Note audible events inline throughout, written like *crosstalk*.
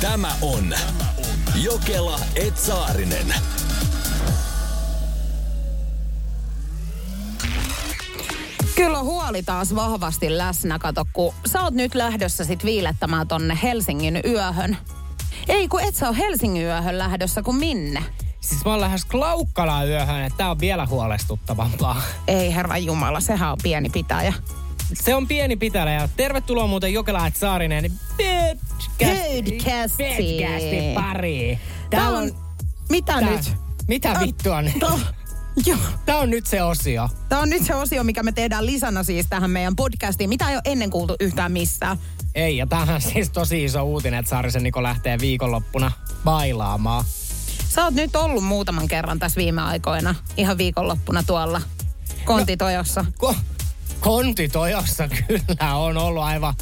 Tämä on Jokela Etsaarinen. Kyllä on huoli taas vahvasti läsnä, kato, kun sä oot nyt lähdössä sit viilettämään tonne Helsingin yöhön. Ei, kun et sä ole Helsingin yöhön lähdössä, kun minne? Siis mä oon lähes Klaukkalaan yöhön, että tää on vielä huolestuttavampaa. Ei herra Jumala, sehän on pieni pitäjä. Se on pieni pitäjä ja tervetuloa muuten Jokela et Saarinen. Podcastin pariin. Täällä on... Mitä tää- nyt? Mitä vittua nyt? Tää- Joo. Tää on nyt se osio. Tämä on nyt se osio, mikä me tehdään lisänä siis tähän meidän podcastiin. Mitä ei ole ennen kuultu yhtään missään. Ei, ja tämähän on siis tosi iso uutinen, että Saarisen Niko lähtee viikonloppuna bailaamaan. Sä oot nyt ollut muutaman kerran tässä viime aikoina, ihan viikonloppuna tuolla kontitojossa. Ko- kontitojossa kyllä on ollut aivan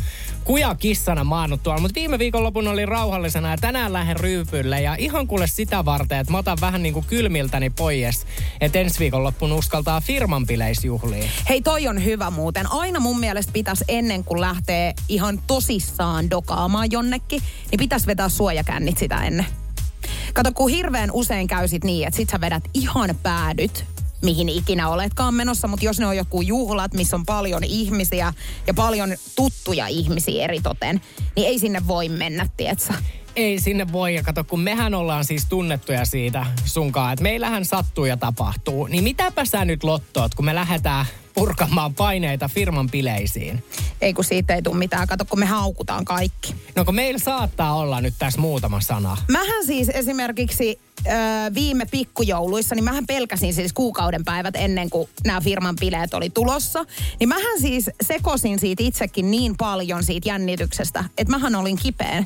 kuja kissana maannut tuolla, mutta viime viikonlopun oli rauhallisena ja tänään lähden ryypylle ja ihan kuule sitä varten, että mä otan vähän niin kuin kylmiltäni pois, että ensi viikonloppuna uskaltaa firman bileisjuhliin. Hei, toi on hyvä muuten. Aina mun mielestä pitäisi ennen kuin lähtee ihan tosissaan dokaamaan jonnekin, niin pitäisi vetää suojakännit sitä ennen. Kato, kun hirveän usein käy sit niin, että sit sä vedät ihan päädyt mihin ikinä oletkaan menossa, mutta jos ne on joku juhlat, missä on paljon ihmisiä ja paljon tuttuja ihmisiä eritoten, niin ei sinne voi mennä, tietsä. Ei sinne voi, ja kato, kun mehän ollaan siis tunnettuja siitä sunkaan, että meillähän sattuu ja tapahtuu. Niin mitäpä sä nyt lottoot, kun me lähdetään purkamaan paineita firman bileisiin? Ei kun siitä ei tule mitään, kato kun me haukutaan kaikki. No kun meillä saattaa olla nyt tässä muutama sana. Mähän siis esimerkiksi ö, viime pikkujouluissa, niin mähän pelkäsin siis kuukauden päivät ennen kuin nämä firman bileet oli tulossa. Niin mähän siis sekosin siitä itsekin niin paljon siitä jännityksestä, että mähän olin kipeä.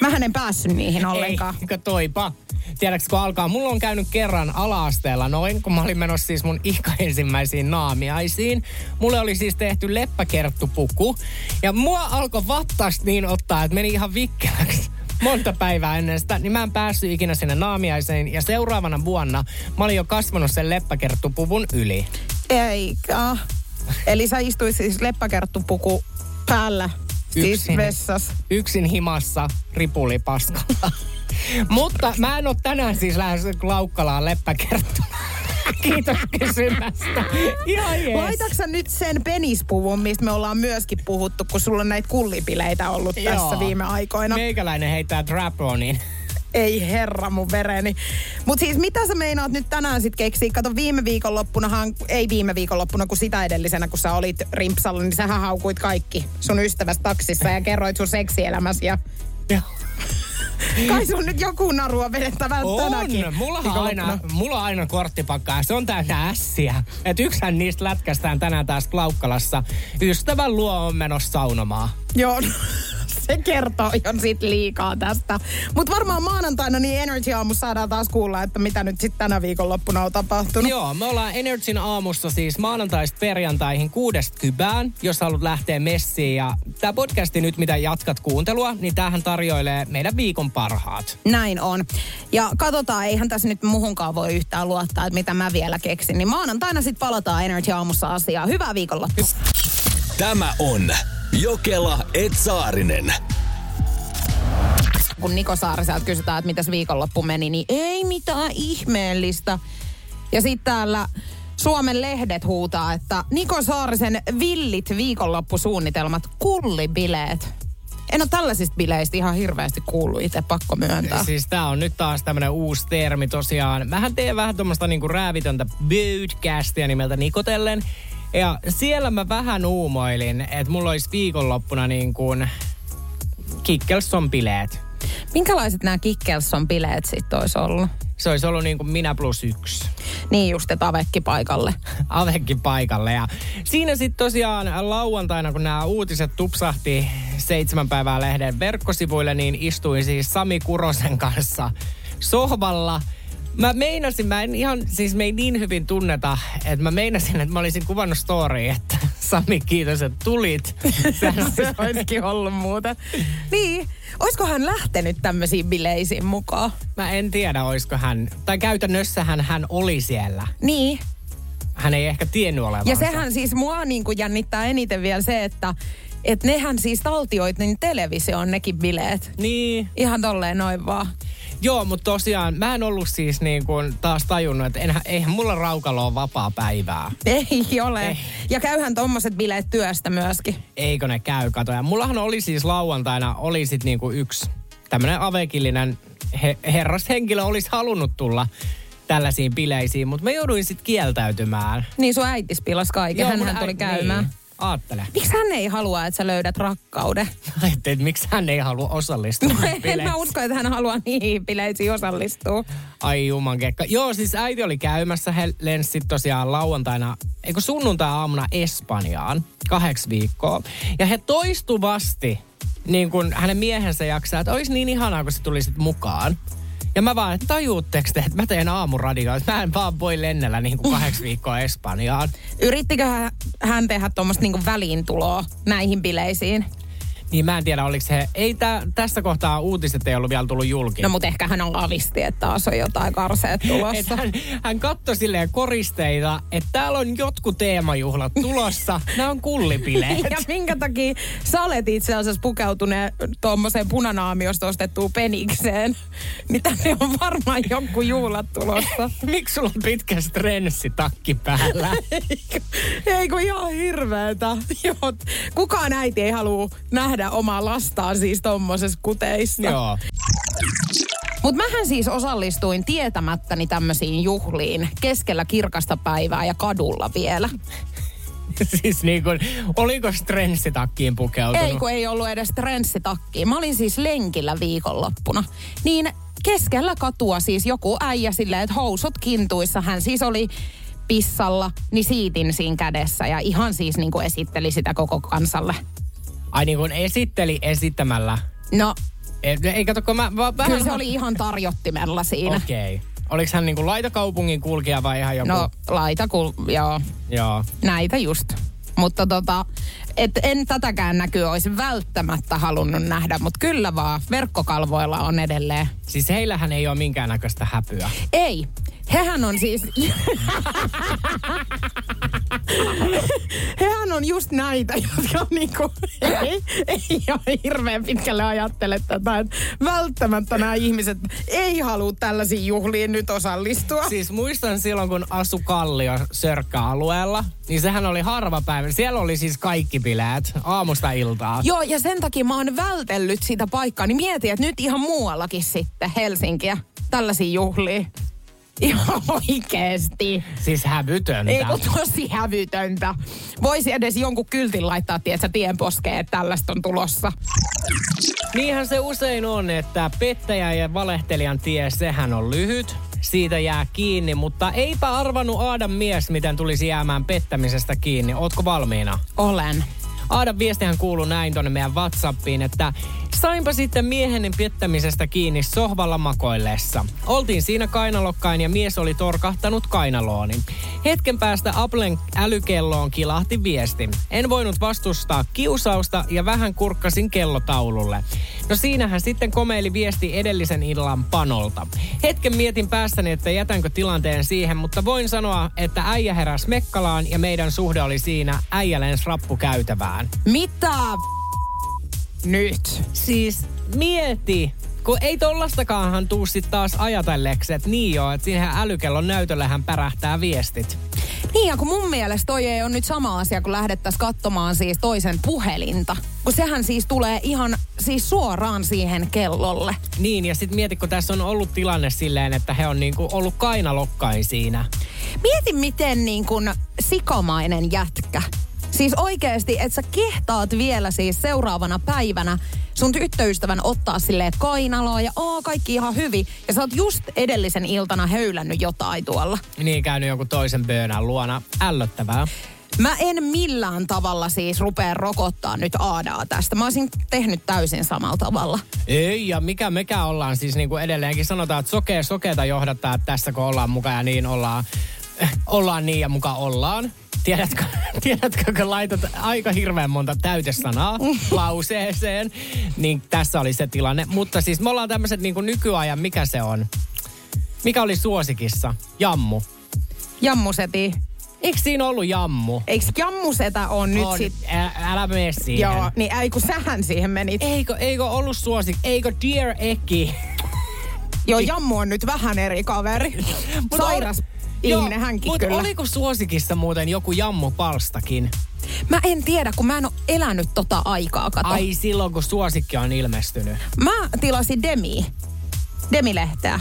Mähän en päässyt niihin ollenkaan. Eikö toipa? Tiedätkö, kun alkaa, mulla on käynyt kerran ala-asteella noin, kun mä olin menossa siis mun ihka ensimmäisiin naamiaisiin. Mulle oli siis tehty leppäkerttupuku. Ja mua alkoi vattasta niin ottaa, että meni ihan vikkeläksi monta päivää ennen sitä, niin mä en päässyt ikinä sinne naamiaiseen. Ja seuraavana vuonna mä olin jo kasvanut sen leppäkerttupuvun yli. Eikä. Eli sä istuit siis leppäkerttupuku päällä. Siis vessas. yksin himassa ripuli paskalla. *laughs* Mutta mä en ole tänään siis lähes Klaukkalaan leppäkerttu. *laughs* Kiitos kysymästä. Ihan jees. Laitatko sä nyt sen penispuvun, mistä me ollaan myöskin puhuttu, kun sulla on näitä kullipileitä ollut Joo. tässä viime aikoina? Meikäläinen heittää traponin. Ei herra mun vereni. Mutta siis mitä sä meinaat nyt tänään sit keksiä? Kato viime viikonloppunahan, ei viime viikonloppuna, kun sitä edellisenä, kun sä olit rimpsalla, niin sähän haukuit kaikki sun ystäväs taksissa ja kerroit sun seksielämäs ja kai sun nyt joku narua vedettävä tänäkin. On. Mulla on aina, mulla on aina korttipakka ja se on täynnä ässiä. Et yksihän niistä lätkästään tänään taas Klaukkalassa. Ystävän luo on menossa saunomaan. Joo, se kertoo jo sit liikaa tästä. Mutta varmaan maanantaina niin Energy Aamu saadaan taas kuulla, että mitä nyt sitten tänä viikonloppuna on tapahtunut. Joo, me ollaan Energyn aamussa siis maanantaista perjantaihin kuudesta kybään, jos haluat lähteä messiin. Ja tämä podcasti nyt, mitä jatkat kuuntelua, niin tämähän tarjoilee meidän viikon parhaat. Näin on. Ja katsotaan, eihän tässä nyt muhunkaan voi yhtään luottaa, että mitä mä vielä keksin. Niin maanantaina sitten palataan Energy Aamussa asiaa. Hyvää viikonloppua. Tämä on Jokela Etsaarinen. Kun Niko Saariselta kysytään, että mitäs viikonloppu meni, niin ei mitään ihmeellistä. Ja sitten täällä Suomen lehdet huutaa, että Niko Saarisen villit viikonloppusuunnitelmat, kullibileet. En ole tällaisista bileistä ihan hirveästi kuullut itse, pakko myöntää. Siis tää on nyt taas tämmönen uusi termi tosiaan. Mähän teen vähän tuommoista niinku räävitöntä podcastia nimeltä Nikotellen. Ja siellä mä vähän uumoilin, että mulla olisi viikonloppuna niin kuin Kikkelson bileet. Minkälaiset nämä Kikkelson bileet sitten olisi ollut? Se olisi ollut niin kuin minä plus yksi. Niin just, että avekki paikalle. *laughs* Avekin paikalle. Ja siinä sitten tosiaan lauantaina, kun nämä uutiset tupsahti seitsemän päivää lehden verkkosivuille, niin istuin siis Sami Kurosen kanssa sohvalla. Mä meinasin, mä en ihan, siis me ei niin hyvin tunneta, että mä meinasin, että mä olisin kuvannut story, että *laughs* Sami, kiitos, että tulit. *laughs* Sehän Se olisikin ollut muuta. Niin, olisiko hän lähtenyt tämmöisiin bileisiin mukaan? Mä en tiedä, olisiko hän, tai käytännössähän hän oli siellä. Niin. Hän ei ehkä tiennyt olevansa. Ja sehän siis mua niin kuin jännittää eniten vielä se, että että nehän siis taltioit niin televisioon nekin bileet. Niin. Ihan tolleen noin vaan. Joo, mutta tosiaan mä en ollut siis niin kuin taas tajunnut, että enhän, eihän mulla raukalla ole vapaa päivää. Ei ole. Ei. Ja käyhän tommoset bileet työstä myöskin. Eikö ne käy, kato. Ja mullahan oli siis lauantaina, oli sit niinku yksi tämmönen avekillinen he, herrashenkilö olisi halunnut tulla tällaisiin bileisiin, mutta mä jouduin sitten kieltäytymään. Niin sun äitis pilas kaiken, hän tuli äi- käymään. Niin. Aattele. Miksi hän ei halua, että sä löydät rakkauden? *laughs* Ajattelin, että miksi hän ei halua osallistua No en mä usko, että hän haluaa niihin bileisiin osallistua. Ai juman kekka. Joo, siis äiti oli käymässä. He lensi sit tosiaan lauantaina, eikö sunnuntai-aamuna Espanjaan kahdeksi viikkoa. Ja he toistuvasti, niin kuin hänen miehensä jaksaa, että olisi niin ihanaa, kun se tuli sit mukaan. Ja mä vaan, tajuutteko te, että mä teen aamuradioa, että mä en vaan voi lennellä niin kuin kahdeksi viikkoa Espanjaan. Yrittikö hän- tehdä tuommoista niinku väliintuloa näihin bileisiin? Niin mä en tiedä, oliko se, ei tä, tässä kohtaa uutiset ei ollut vielä tullut julki. No mutta ehkä hän on avisti, että taas on jotain karseet Et tulossa. hän, hän katsoi silleen koristeita, että täällä on jotkut teemajuhlat tulossa. *laughs* Nämä on kullipileet. Ja minkä takia sä olet itse asiassa pukeutuneen tuommoiseen punanaamiosta ostettuun penikseen? Niin tänne on varmaan jonkun juhlat tulossa. *laughs* Miksi sulla on pitkä strenssitakki päällä? *laughs* Eikö, eikö ihan hirveetä? Kukaan äiti ei halua nähdä omaa lastaan siis tommosessa kuteissa. Joo. Mutta mähän siis osallistuin tietämättäni tämmöisiin juhliin keskellä kirkasta päivää ja kadulla vielä. *laughs* siis niin kuin, oliko strenssitakkiin pukeutunut? Ei kun ei ollut edes trenssitakkiin. Mä olin siis lenkillä viikonloppuna. Niin keskellä katua siis joku äijä silleen, että housut kintuissa. Hän siis oli pissalla, niin siitin siinä kädessä ja ihan siis niin kuin esitteli sitä koko kansalle. Ai niin kuin esitteli esittämällä. No, Ei, ei kato, kun mä vähän... kyllä se oli ihan tarjottimella siinä. Okei. Okay. Oliko hän niin kuin laitakaupungin kulkija vai ihan joku? No, laita kul... Joo, Joo. näitä just. Mutta tota, et en tätäkään näkyä olisi välttämättä halunnut nähdä, mutta kyllä vaan verkkokalvoilla on edelleen. Siis heillähän ei ole minkäännäköistä häpyä. Ei. Hehän on siis... Hehän on just näitä, jotka niinku, ei, ei ole hirveän pitkälle ajattele tätä, että välttämättä nämä ihmiset ei halua tällaisiin juhliin nyt osallistua. Siis muistan silloin, kun asu Kallio Sörkkä-alueella, niin sehän oli harva päivä. Siellä oli siis kaikki bileet aamusta iltaa. Joo, ja sen takia mä oon vältellyt sitä paikkaa, niin mieti, että nyt ihan muuallakin sitten Helsinkiä tällaisiin juhliin. *laughs* Ihan oikeesti. Siis hävytöntä. Ei kun tosi hävytöntä. Voisi edes jonkun kyltin laittaa, tietsä, tien poskeen, että tällaista on tulossa. Niinhän se usein on, että pettäjän ja valehtelijan tie, sehän on lyhyt. Siitä jää kiinni, mutta eipä arvannut Aadan mies, miten tulisi jäämään pettämisestä kiinni. Ootko valmiina? Olen. Aadan viestihän kuuluu näin tonne meidän Whatsappiin, että sainpa sitten mieheni pettämisestä kiinni sohvalla makoillessa. Oltiin siinä kainalokkain ja mies oli torkahtanut kainalooni. Hetken päästä Applen älykelloon kilahti viesti. En voinut vastustaa kiusausta ja vähän kurkkasin kellotaululle. No siinähän sitten komeili viesti edellisen illan panolta. Hetken mietin päässäni, että jätänkö tilanteen siihen, mutta voin sanoa, että äijä heräsi Mekkalaan ja meidän suhde oli siinä äijä lensi rappukäytävään. Mitä nyt? Siis mieti, kun ei tollastakaanhan tuu sit taas ajatelleeksi, että niin joo, että siihen älykellon näytöllähän pärähtää viestit. Niin ja kun mun mielestä toi ei ole nyt sama asia, kun lähdettäisiin katsomaan siis toisen puhelinta. Kun sehän siis tulee ihan siis suoraan siihen kellolle. Niin, ja sitten mieti, kun tässä on ollut tilanne silleen, että he on niinku ollut kainalokkain siinä. Mieti miten niin kuin sikomainen jätkä. Siis oikeesti, että sä kehtaat vielä siis seuraavana päivänä sun tyttöystävän ottaa silleen kainaloa ja oo kaikki ihan hyvin. Ja sä oot just edellisen iltana höylännyt jotain tuolla. Niin käynyt joku toisen böönän luona. Ällöttävää. Mä en millään tavalla siis rupea rokottaa nyt Aadaa tästä. Mä olisin tehnyt täysin samalla tavalla. Ei, ja mikä mekään ollaan siis niin kuin edelleenkin sanotaan, että sokea sokeeta johdattaa että tässä kun ollaan mukaan ja niin ollaan, äh, ollaan niin ja muka ollaan. Tiedätkö, *laughs* tiedätkö, kun laitat aika hirveän monta täytesanaa lauseeseen, niin tässä oli se tilanne. Mutta siis me ollaan tämmöiset niin nykyajan, mikä se on? Mikä oli suosikissa? Jammu. Jammuseti. Eikö siinä ollut jammu? Eikö jammusetä on nyt on, sit... ä, älä mene siihen. Joo, niin ei kun sähän siihen menit. Eikö, eikö ollut suosik? Eikö Dear Eki? Joo, jammu on nyt vähän eri kaveri. *laughs* Sairas ihminen Joo, hänkin Mutta kyllä. oliko suosikissa muuten joku jammupalstakin? Mä en tiedä, kun mä en ole elänyt tota aikaa, kato. Ai silloin, kun suosikki on ilmestynyt. Mä tilasin Demi. Demi-lehteä.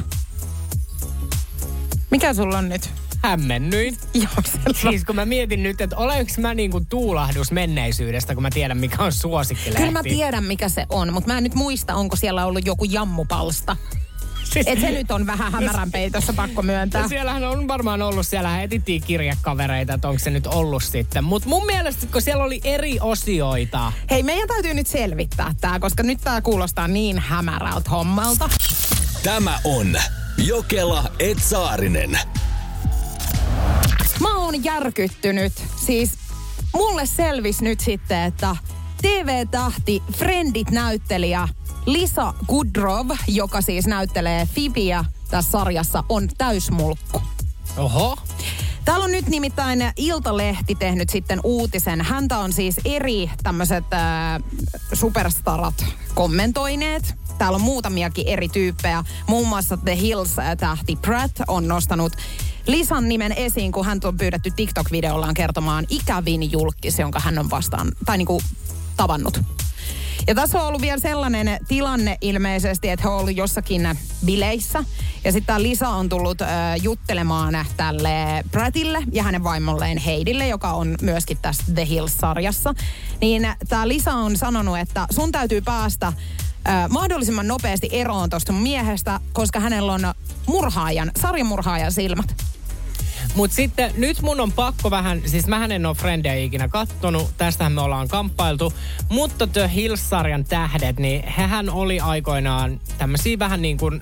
Mikä sulla on nyt? Hämmennyin. *laughs* Joo. Siis kun mä mietin nyt, että olenko mä niinku tuulahdus menneisyydestä, kun mä tiedän mikä on suosikkilehti. Kyllä mä tiedän, mikä se on, mutta mä en nyt muista, onko siellä ollut joku jammupalsta. Siis, Et se nyt on vähän hämärän peitossa, pakko myöntää. siellähän on varmaan ollut, siellä etittiin kirjekavereita, että onko se nyt ollut sitten. Mutta mun mielestä, kun siellä oli eri osioita. Hei, meidän täytyy nyt selvittää tää, koska nyt tää kuulostaa niin hämärältä hommalta. Tämä on Jokela Etsaarinen. Mä oon järkyttynyt. Siis mulle selvisi nyt sitten, että TV-tähti, Friendit-näyttelijä Lisa Kudrov, joka siis näyttelee Fibiä tässä sarjassa, on täysmulkku. Oho. Täällä on nyt nimittäin Iltalehti tehnyt sitten uutisen. Häntä on siis eri tämmöiset äh, superstarat kommentoineet. Täällä on muutamiakin eri tyyppejä. Muun muassa The Hills-tähti Pratt on nostanut Lisan nimen esiin, kun hän on pyydetty TikTok-videollaan kertomaan ikävin julkis, jonka hän on vastaan, tai niinku tavannut. Ja tässä on ollut vielä sellainen tilanne ilmeisesti, että he on ollut jossakin bileissä. Ja sitten Lisa on tullut ö, juttelemaan tälle Prattille ja hänen vaimolleen Heidille, joka on myöskin tässä The Hills-sarjassa. Niin tämä Lisa on sanonut, että sun täytyy päästä ö, mahdollisimman nopeasti eroon tuosta miehestä, koska hänellä on murhaajan, sarjamurhaajan silmät. Mutta sitten nyt mun on pakko vähän, siis mähän en ole Friendia ikinä kattonut, tästähän me ollaan kamppailtu, mutta The Hills-sarjan tähdet, niin hehän oli aikoinaan tämmöisiä vähän niin kuin,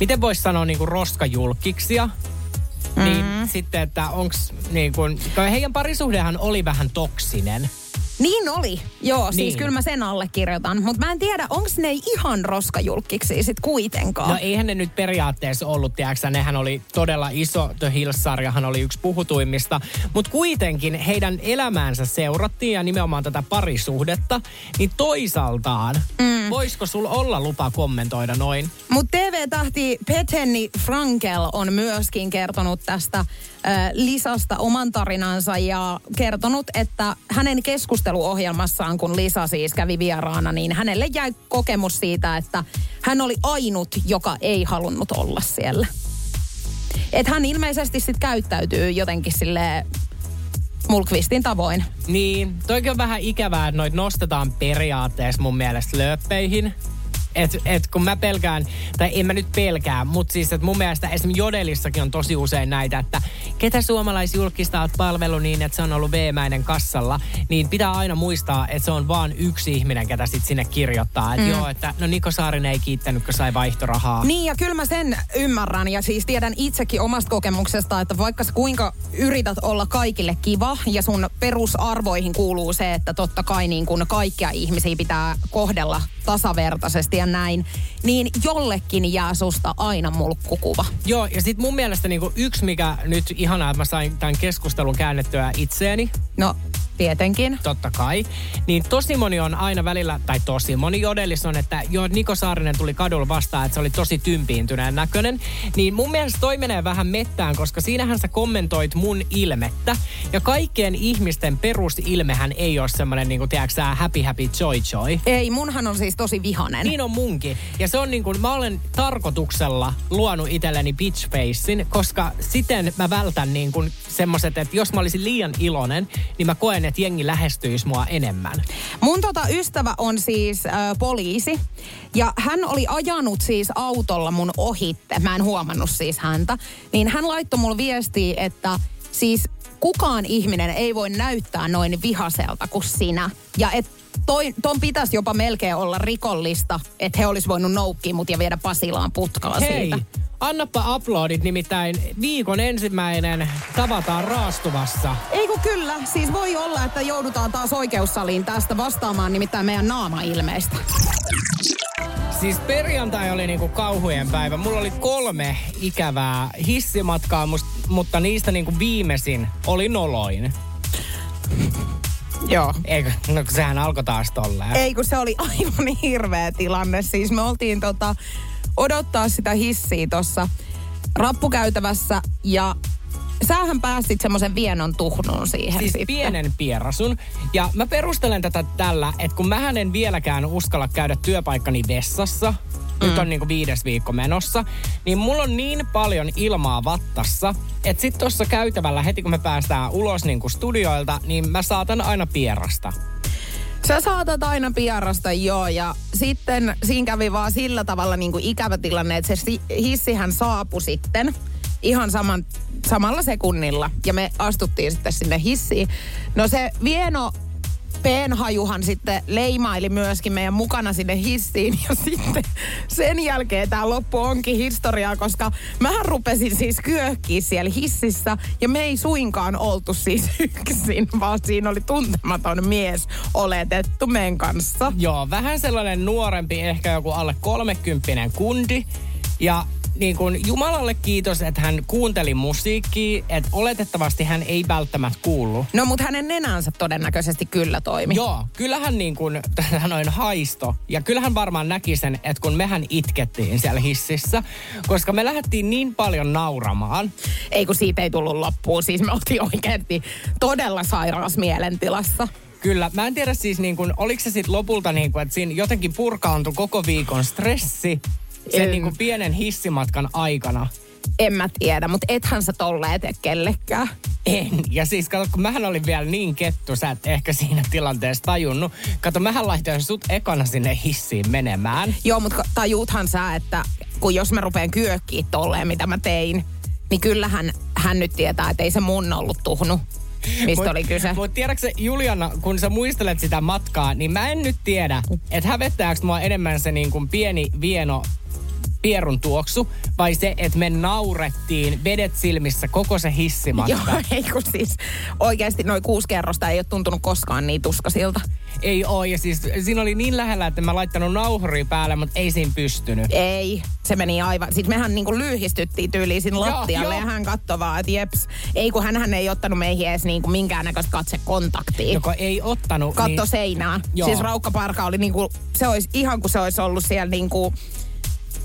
miten voisi sanoa niin kuin roskajulkiksia. Mm-hmm. Niin sitten, että onks niin kuin, heidän parisuhdehan oli vähän toksinen. Niin oli. Joo, siis Niin. kyllä mä sen allekirjoitan. Mutta mä en tiedä, onko ne ihan roskajulkiksi sit kuitenkaan. No eihän ne nyt periaatteessa ollut, tiedätkö, nehän oli todella iso, The Hills-sarjahan oli yksi puhutuimmista, mutta kuitenkin heidän elämäänsä seurattiin ja nimenomaan tätä parisuhdetta, niin toisaaltaan, mm. voisiko sulla olla lupa kommentoida noin? Mutta TV-tähti Pethenni Frankel on myöskin kertonut tästä Lisasta oman tarinansa ja kertonut, että hänen keskusteluohjelmassaan, kun Lisa siis kävi vieraana, niin hänelle jäi kokemus siitä, että hän oli ainut, joka ei halunnut olla siellä. Että hän ilmeisesti sitten käyttäytyy jotenkin sille Mulkvistin tavoin. Niin, toikin on vähän ikävää, että noit nostetaan periaatteessa mun mielestä lööppeihin. Et, et kun mä pelkään, tai en mä nyt pelkää, mutta siis että mun mielestä esimerkiksi Jodelissakin on tosi usein näitä, että ketä suomalaisjulkista oot palvelu niin, että se on ollut veemäinen kassalla, niin pitää aina muistaa, että se on vaan yksi ihminen, ketä sit sinne kirjoittaa. Että mm. joo, että no Niko Saarinen ei kiittänyt, kun sai vaihtorahaa. Niin ja kyllä mä sen ymmärrän ja siis tiedän itsekin omasta kokemuksesta, että vaikka sä kuinka yrität olla kaikille kiva ja sun perusarvoihin kuuluu se, että totta kai niin kun kaikkia ihmisiä pitää kohdella tasavertaisesti ja näin, niin jollekin jää susta aina mulkkukuva. Joo, ja sitten mun mielestä niinku yksi, mikä nyt ihanaa, että mä sain tämän keskustelun käännettyä itseeni, No, tietenkin. totta kai, niin tosi moni on aina välillä, tai tosi moni jodellis on, että joo, Niko Saarinen tuli kadulla vastaan, että se oli tosi tympiintyneen näköinen. Niin mun mielestä toi menee vähän mettään, koska siinähän sä kommentoit mun ilmettä. Ja kaikkien ihmisten perusilmehän ei ole semmoinen, niin kuin tiedätkö sä, happy happy joy joy. Ei, munhan on siis tosi vihanen. Niin on munkin. Ja se on niin kuin, mä olen tarkoituksella luonut itselleni bitch facein, koska siten mä vältän niin kuin semmoset, että jos mä olisin liian iloinen, niin mä koen, että jengi lähestyisi mua enemmän. Mun tota ystävä on siis äh, poliisi ja hän oli ajanut siis autolla mun ohitte. Mä en huomannut siis häntä. Niin hän laittoi mulle viestiä, että siis kukaan ihminen ei voi näyttää noin vihaselta kuin sinä. Ja et toi, ton pitäisi jopa melkein olla rikollista, että he olisi voinut noukkia mut ja viedä Pasilaan putkaa Hei, siitä. annappa uploadit, nimittäin viikon ensimmäinen tavataan raastuvassa. Ei kun kyllä, siis voi olla, että joudutaan taas oikeussaliin tästä vastaamaan nimittäin meidän naama-ilmeistä. Siis perjantai oli niinku kauhujen päivä. Mulla oli kolme ikävää hissimatkaa. Musta mutta niistä niinku viimeisin oli noloin. Joo. Eikö? No kun sehän alkoi taas tolleen. Ei, kun se oli aivan hirveä tilanne. Siis me oltiin tota, odottaa sitä hissiä tuossa rappukäytävässä ja sähän päästit semmoisen vienon tuhnuun siihen Siis sitten. pienen pierasun. Ja mä perustelen tätä tällä, että kun mä en vieläkään uskalla käydä työpaikkani vessassa, mm. nyt on niinku viides viikko menossa, niin mulla on niin paljon ilmaa vattassa, että sit tuossa käytävällä heti kun me päästään ulos niinku studioilta, niin mä saatan aina pierasta. Sä saatat aina piarasta, joo, ja sitten siinä kävi vaan sillä tavalla niin kuin ikävä tilanne, että se si- hissihän saapui sitten ihan saman, samalla sekunnilla, ja me astuttiin sitten sinne hissiin. No se vieno peenhajuhan sitten leimaili myöskin meidän mukana sinne hissiin ja sitten sen jälkeen tämä loppu onkin historiaa, koska mähän rupesin siis kyökkiä siellä hississä ja me ei suinkaan oltu siis *laughs* yksin, vaan siinä oli tuntematon mies oletettu meidän kanssa. Joo, vähän sellainen nuorempi, ehkä joku alle kolmekymppinen kundi. Ja niin kuin Jumalalle kiitos, että hän kuunteli musiikkia, että oletettavasti hän ei välttämättä kuullut. No mutta hänen nenänsä todennäköisesti kyllä toimi. Joo, kyllähän niin kuin, noin *laughs* haisto. Ja kyllähän varmaan näki sen, että kun mehän itkettiin siellä hississä, koska me lähdettiin niin paljon nauramaan. Ei kun siitä ei tullut loppuun, siis me oltiin oikeasti todella sairaassa mielentilassa. Kyllä, mä en tiedä siis niin kuin, oliko se sitten lopulta niin kuin, että siinä jotenkin purkaantui koko viikon stressi sen En. niin kuin pienen hissimatkan aikana. En mä tiedä, mutta ethän sä tolleen tee kellekään. En. Ja siis kato, kun mähän olin vielä niin kettu, sä et ehkä siinä tilanteessa tajunnut. Kato, mähän laitoin sut ekana sinne hissiin menemään. Joo, mutta tajuuthan sä, että kun jos mä rupean kyökkiä tolleen, mitä mä tein, niin kyllähän hän nyt tietää, että ei se mun ollut tuhnu. Mistä oli kyse? Mutta tiedätkö Juliana, kun sä muistelet sitä matkaa, niin mä en nyt tiedä, että hävettääkö mua enemmän se niin kuin pieni vieno pierun tuoksu, vai se, että me naurettiin vedet silmissä koko se hissimatka. *laughs* Joo, ei kun siis oikeasti noin kuusi kerrosta ei ole tuntunut koskaan niin tuskasilta. Ei oo, ja siis siinä oli niin lähellä, että mä laittanut nauhuria päälle, mutta ei siinä pystynyt. Ei, se meni aivan. Sitten mehän niinku lyhistyttiin tyyliin sinne lattialle joo. ja hän katsoi vaan, että jeps. Ei kun hän ei ottanut meihin edes niinku minkäännäköistä katsekontaktia. Joko ei ottanut, Katto niin... seinää. Joo. Siis raukkaparka oli niinku, se olisi ihan kuin se olisi ollut siellä niinku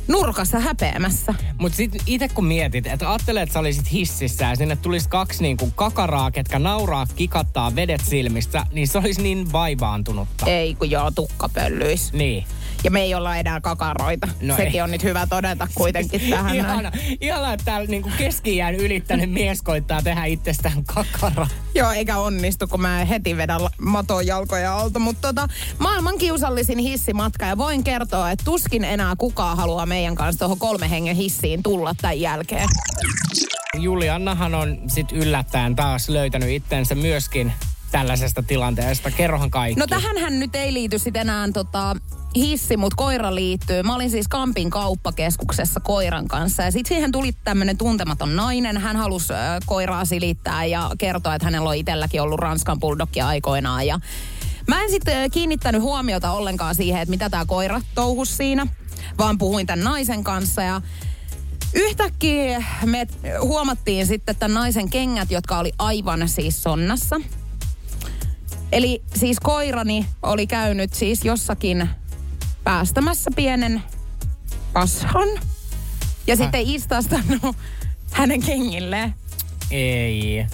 nurkassa häpeämässä. Mutta sitten itse kun mietit, että ajattelee, että sä olisit hississä ja sinne tulisi kaksi niinku kakaraa, ketkä nauraa, kikattaa vedet silmistä, niin se olisi niin vaivaantunutta. Ei kun joo, tukkapöllyis. Niin. Ja me ei olla enää kakaroita. No Sekin ei. on nyt hyvä todeta *laughs* kuitenkin tähän. Ihana, ihana, että täällä niinku keski ylittänyt mies koittaa tehdä itsestään kakara. Joo, eikä onnistu, kun mä heti vedän maton jalkoja alta. Mutta tota, maailman kiusallisin hissimatka ja voin kertoa, että tuskin enää kukaan haluaa meidän kanssa tuohon kolme hengen hissiin tulla tämän jälkeen. Juliannahan on sit yllättäen taas löytänyt itsensä myöskin tällaisesta tilanteesta. Kerrohan kaikki. No tähän nyt ei liity sitten enää tota, hissi, mutta koira liittyy. Mä olin siis Kampin kauppakeskuksessa koiran kanssa ja sitten siihen tuli tämmöinen tuntematon nainen. Hän halusi äh, koiraa silittää ja kertoa, että hänellä on itselläkin ollut Ranskan bulldogkia aikoinaan ja Mä en sitten kiinnittänyt huomiota ollenkaan siihen, että mitä tämä koira touhus siinä, vaan puhuin tämän naisen kanssa ja Yhtäkkiä me huomattiin sitten tämän naisen kengät, jotka oli aivan siis sonnassa. Eli siis koirani oli käynyt siis jossakin päästämässä pienen pashan ja sitten istastanut *laughs* hänen kengilleen. Ei.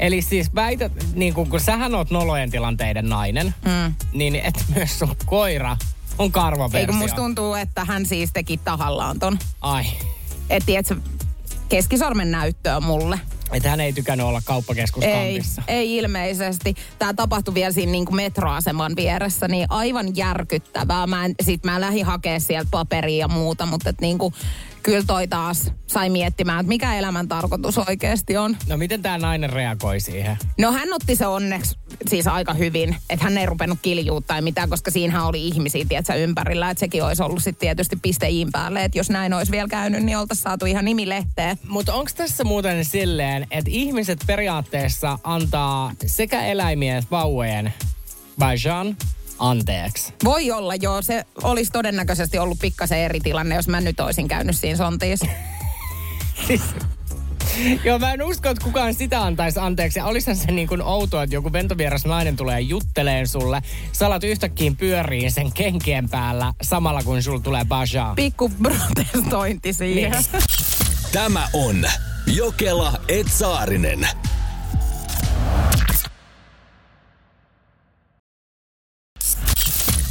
Eli siis väität, niin kun, kun sähän oot nolojen tilanteiden nainen, Mm. niin et myös sun koira on karvaversio. Eikö musta tuntuu, että hän siis teki tahallaan ton. Ai. Et tiedätkö, keskisormen näyttöä mulle. Että hän ei tykännyt olla Ei, kauppakeskuskampissa. ei ilmeisesti. Tämä tapahtui vielä siinä niin kuin metroaseman vieressä, niin aivan järkyttävää. Mä, en, sit mä lähdin hakemaan sieltä paperia ja muuta, mutta et niin kuin, kyllä toi taas sai miettimään, että mikä elämän tarkoitus oikeasti on. No miten tämä nainen reagoi siihen? No hän otti se onneksi siis aika hyvin, että hän ei rupenut kiljuu tai mitään, koska siinähän oli ihmisiä, tiedätkö, ympärillä. Että sekin olisi ollut sitten tietysti pisteiin päälle, että jos näin olisi vielä käynyt, niin oltaisiin saatu ihan nimilehteen. Mutta onko tässä muuten silleen, että ihmiset periaatteessa antaa sekä eläimien että vauvojen vajan anteeksi? Voi olla, joo. Se olisi todennäköisesti ollut pikkasen eri tilanne, jos mä nyt olisin käynyt siinä sontiissa. Siis, *laughs* Joo, mä en usko, että kukaan sitä antaisi anteeksi. Olisihan se niin kuin outoa, että joku ventovieras nainen tulee jutteleen sulle. Salat yhtäkkiä pyöriin sen kenkien päällä samalla kun sulla tulee baja. Pikku protestointi siihen. Niin. Tämä on Jokela Etsaarinen.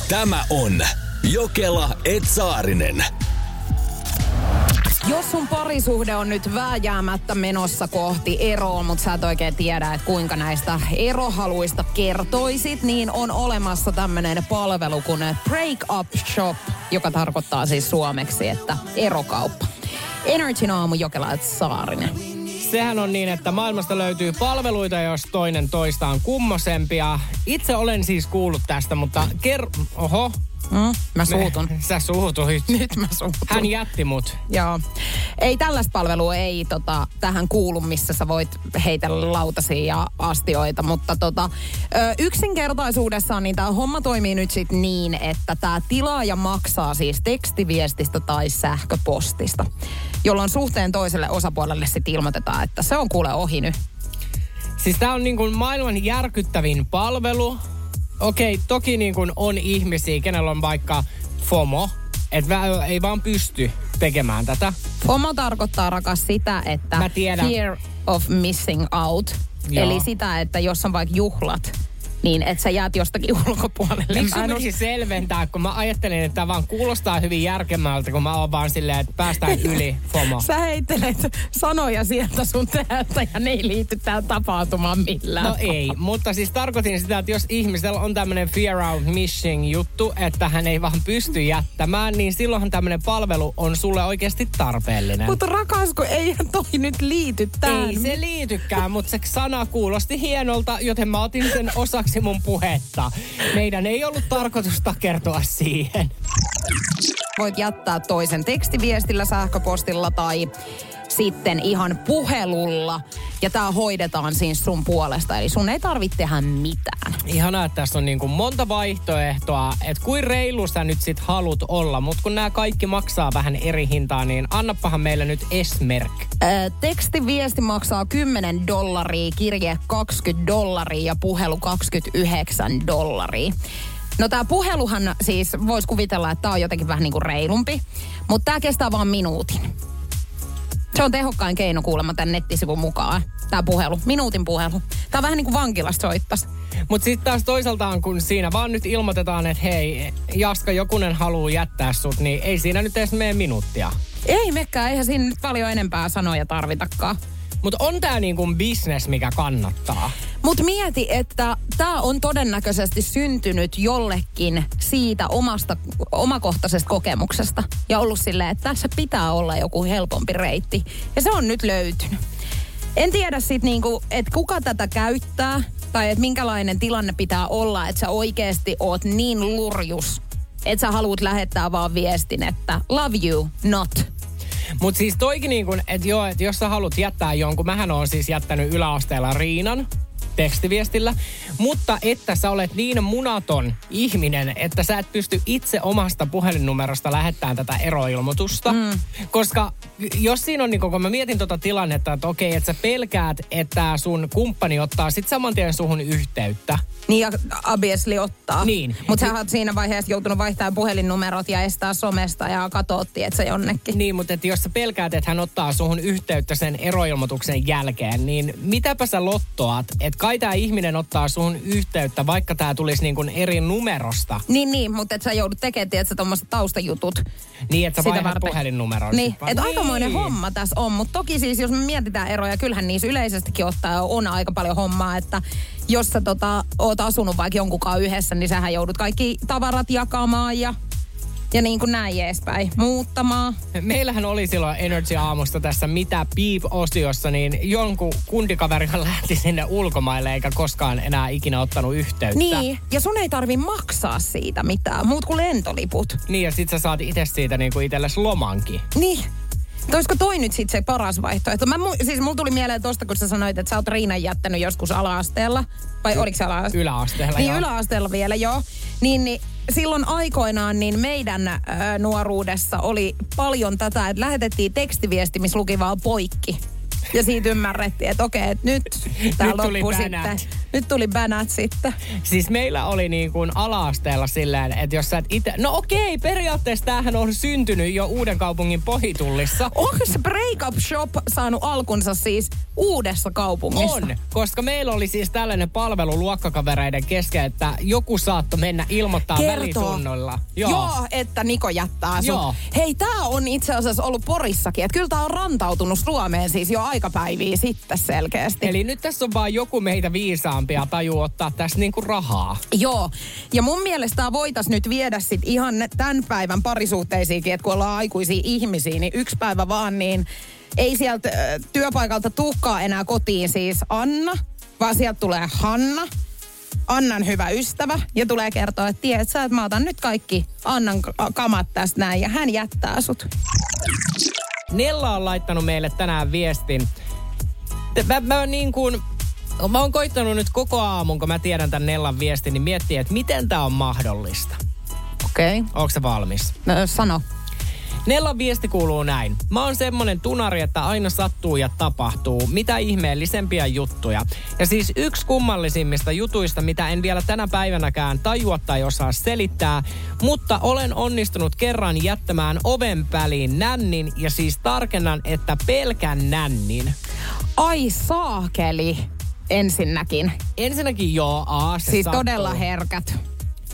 Tämä on Jokela Etsaarinen. Jos sun parisuhde on nyt vääjäämättä menossa kohti eroa, mutta sä et oikein tiedä, että kuinka näistä erohaluista kertoisit, niin on olemassa tämmöinen palvelu kuin Break Up Shop, joka tarkoittaa siis suomeksi, että erokauppa. Energy aamu Jokela Saarinen. Sehän on niin, että maailmasta löytyy palveluita, jos toinen toistaan kummosempia. Itse olen siis kuullut tästä, mutta ker... Oho, Mm, mä suutun. Me, *laughs* sä suutuit. *laughs* Nyt mä suutun. Hän jätti mut. Joo. Ei tällaista palvelua ei tota, tähän kuulu, missä sä voit heitellä lautasia ja astioita, mutta tota, ö, yksinkertaisuudessaan niin tämä homma toimii nyt sit niin, että tämä tilaaja maksaa siis tekstiviestistä tai sähköpostista, jolloin suhteen toiselle osapuolelle sitten ilmoitetaan, että se on kuule ohi nyt. Siis tää on niin kuin maailman järkyttävin palvelu. Okei, toki niin kuin on ihmisiä, kenellä on vaikka FOMO, että ei vaan pysty tekemään tätä. FOMO tarkoittaa rakas sitä, että Mä tiedän. fear of missing out. Joo. Eli sitä, että jos on vaikka juhlat, niin että sä jäät jostakin *laughs* ulkopuolelle. Miksi sun piti selventää, kun mä ajattelin, että tämä vaan kuulostaa hyvin järkemältä, kun mä oon vaan silleen, että päästään *laughs* yli FOMO. Sä heittelet sanoja sieltä sun täältä ja ne ei liity tähän tapahtumaan millään. No ei, mutta siis tarkoitin sitä, että jos ihmisellä on tämmöinen fear of missing juttu, että hän ei vaan pysty jättämään, niin silloinhan tämmöinen palvelu on sulle oikeasti tarpeellinen. Mutta rakas, kun eihän toi nyt liity tähän. Ei se liitykään, mutta se sana kuulosti hienolta, joten mä otin sen osaksi mun puhetta. Meidän ei ollut tarkoitus takertua siihen. Voit jättää toisen tekstiviestillä, sähköpostilla tai sitten ihan puhelulla. Ja tää hoidetaan siis sun puolesta, eli sun ei tarvitse tehdä mitään. Ihanaa, että tässä on niin kuin monta vaihtoehtoa, että kuin reilu sä nyt sit halut olla, mutta kun nämä kaikki maksaa vähän eri hintaa, niin annapahan meille nyt esmerk. Ö, tekstiviesti maksaa 10 dollaria, kirje 20 dollaria ja puhelu 29 dollaria. No tämä puheluhan siis voisi kuvitella, että tämä on jotenkin vähän niin kuin reilumpi, mutta tämä kestää vain minuutin. Se on tehokkain keino kuulemma tämän nettisivun mukaan, tämä puhelu, minuutin puhelu. Tämä on vähän niin kuin vankilasta soittas. Mutta sitten taas toisaaltaan, kun siinä vaan nyt ilmoitetaan, että hei, Jaska, jokunen haluaa jättää sut, niin ei siinä nyt edes mene minuuttia. Ei mekään, eihän siinä nyt paljon enempää sanoja tarvitakaan. Mutta on tää niin kuin business, mikä kannattaa. Mutta mieti, että tämä on todennäköisesti syntynyt jollekin siitä omasta, omakohtaisesta kokemuksesta. Ja ollut silleen, että tässä pitää olla joku helpompi reitti. Ja se on nyt löytynyt. En tiedä sitten niinku, että kuka tätä käyttää tai että minkälainen tilanne pitää olla, että sä oikeasti oot niin lurjus, että sä haluat lähettää vaan viestin, että love you, not. Mutta siis toikin niin kuin, että joo, että jos sä haluat jättää jonkun, mähän on siis jättänyt yläasteella Riinan tekstiviestillä, mutta että sä olet niin munaton ihminen, että sä et pysty itse omasta puhelinnumerosta lähettämään tätä eroilmoitusta. Mm. Koska jos siinä on, niin kun mä mietin tota tilannetta, että okei, että sä pelkäät, että sun kumppani ottaa sit saman tien suhun yhteyttä. Niin ja obviously ottaa. Niin. Mutta sä oot siinä vaiheessa joutunut vaihtamaan puhelinnumerot ja estää somesta ja katootti, että se jonnekin. Niin, mutta jos sä pelkäät, että hän ottaa suhun yhteyttä sen eroilmoituksen jälkeen, niin mitäpä sä lottoat, että kai tämä ihminen ottaa suhun yhteyttä, vaikka tämä tulisi niin kuin eri numerosta. Niin, niin, mutta et sä joudut tekemään, tiedätkö, tuommoiset taustajutut. Niin, että sä vaihdat varten. puhelinnumeron. Niin, että aikamoinen Niin. homma tässä on, mutta toki siis jos me mietitään eroja, kyllähän niissä yleisestikin ottaa on aika paljon hommaa, että jos sä tota, oot asunut vaikka jonkunkaan yhdessä, niin sähän joudut kaikki tavarat jakamaan ja, ja niin kuin näin edespäin, muuttamaan. Meillähän oli silloin Energy-aamusta tässä Mitä Piip-osiossa, niin jonkun kundikaverina *laughs* lähti sinne ulkomaille eikä koskaan enää ikinä ottanut yhteyttä. Niin, ja sun ei tarvi maksaa siitä mitään, muut kuin lentoliput. Niin, ja sit sä saat itse siitä niin kuin itsellesi lomankin. Niin. Olisiko toi nyt sitten se paras vaihtoehto? Mä, mu- siis mulla tuli mieleen tosta, kun sä sanoit, että sä oot Riinan jättänyt joskus ala-asteella. Vai oliko se ala-asteella? Yläasteella, Niin joo. yläasteella vielä, joo. Niin, niin silloin aikoinaan niin meidän äh, nuoruudessa oli paljon tätä, että lähetettiin tekstiviesti, missä luki vaan poikki. Ja siitä ymmärrettiin, että okei, että nyt tämä *laughs* Nyt tuli loppu bänät. sitten. Nyt tuli bänät sitten. Siis meillä oli niin kuin ala-asteella silleen, että jos sä et itse... No okei, periaatteessa tämähän on syntynyt jo Uuden kaupungin pohitullissa. Onko se Breakup Shop saanut alkunsa siis uudessa kaupungissa? On, koska meillä oli siis tällainen palvelu luokkakavereiden kesken, että joku saattoi mennä ilmoittaa välitunnoilla. Joo. Joo, että Niko jättää sut. Joo. Hei, tää on itse asiassa ollut Porissakin. Että kyllä tää on rantautunut Suomeen siis jo aikapäiviä sitten selkeästi. Eli nyt tässä on vaan joku meitä viisaampia tajuu ottaa tässä niinku rahaa. Joo, ja mun mielestä tää voitais nyt viedä sit ihan tämän päivän parisuhteisiinkin, että kun ollaan aikuisia ihmisiä, niin yksi päivä vaan, niin ei sieltä työpaikalta tukkaa enää kotiin siis Anna, vaan sieltä tulee Hanna, Annan hyvä ystävä, ja tulee kertoa, että tiedät sä, että mä otan nyt kaikki Annan kamat tästä näin, ja hän jättää sut. Nella on laittanut meille tänään viestin. Mä, mä niin kuin, mä oon koittanut nyt koko aamun, kun mä tiedän tämän Nellan viestin, niin miettiä, että miten tämä on mahdollista. Okei. Okay. Onko se valmis? No, sano. Nellan viesti kuuluu näin. Mä oon semmonen tunari, että aina sattuu ja tapahtuu. Mitä ihmeellisempiä juttuja. Ja siis yksi kummallisimmista jutuista, mitä en vielä tänä päivänäkään tajua tai osaa selittää, mutta olen onnistunut kerran jättämään oven väliin nännin ja siis tarkennan, että pelkän nännin. Ai saakeli ensinnäkin. Ensinnäkin joo, aa, se Siis sattuu. todella herkät.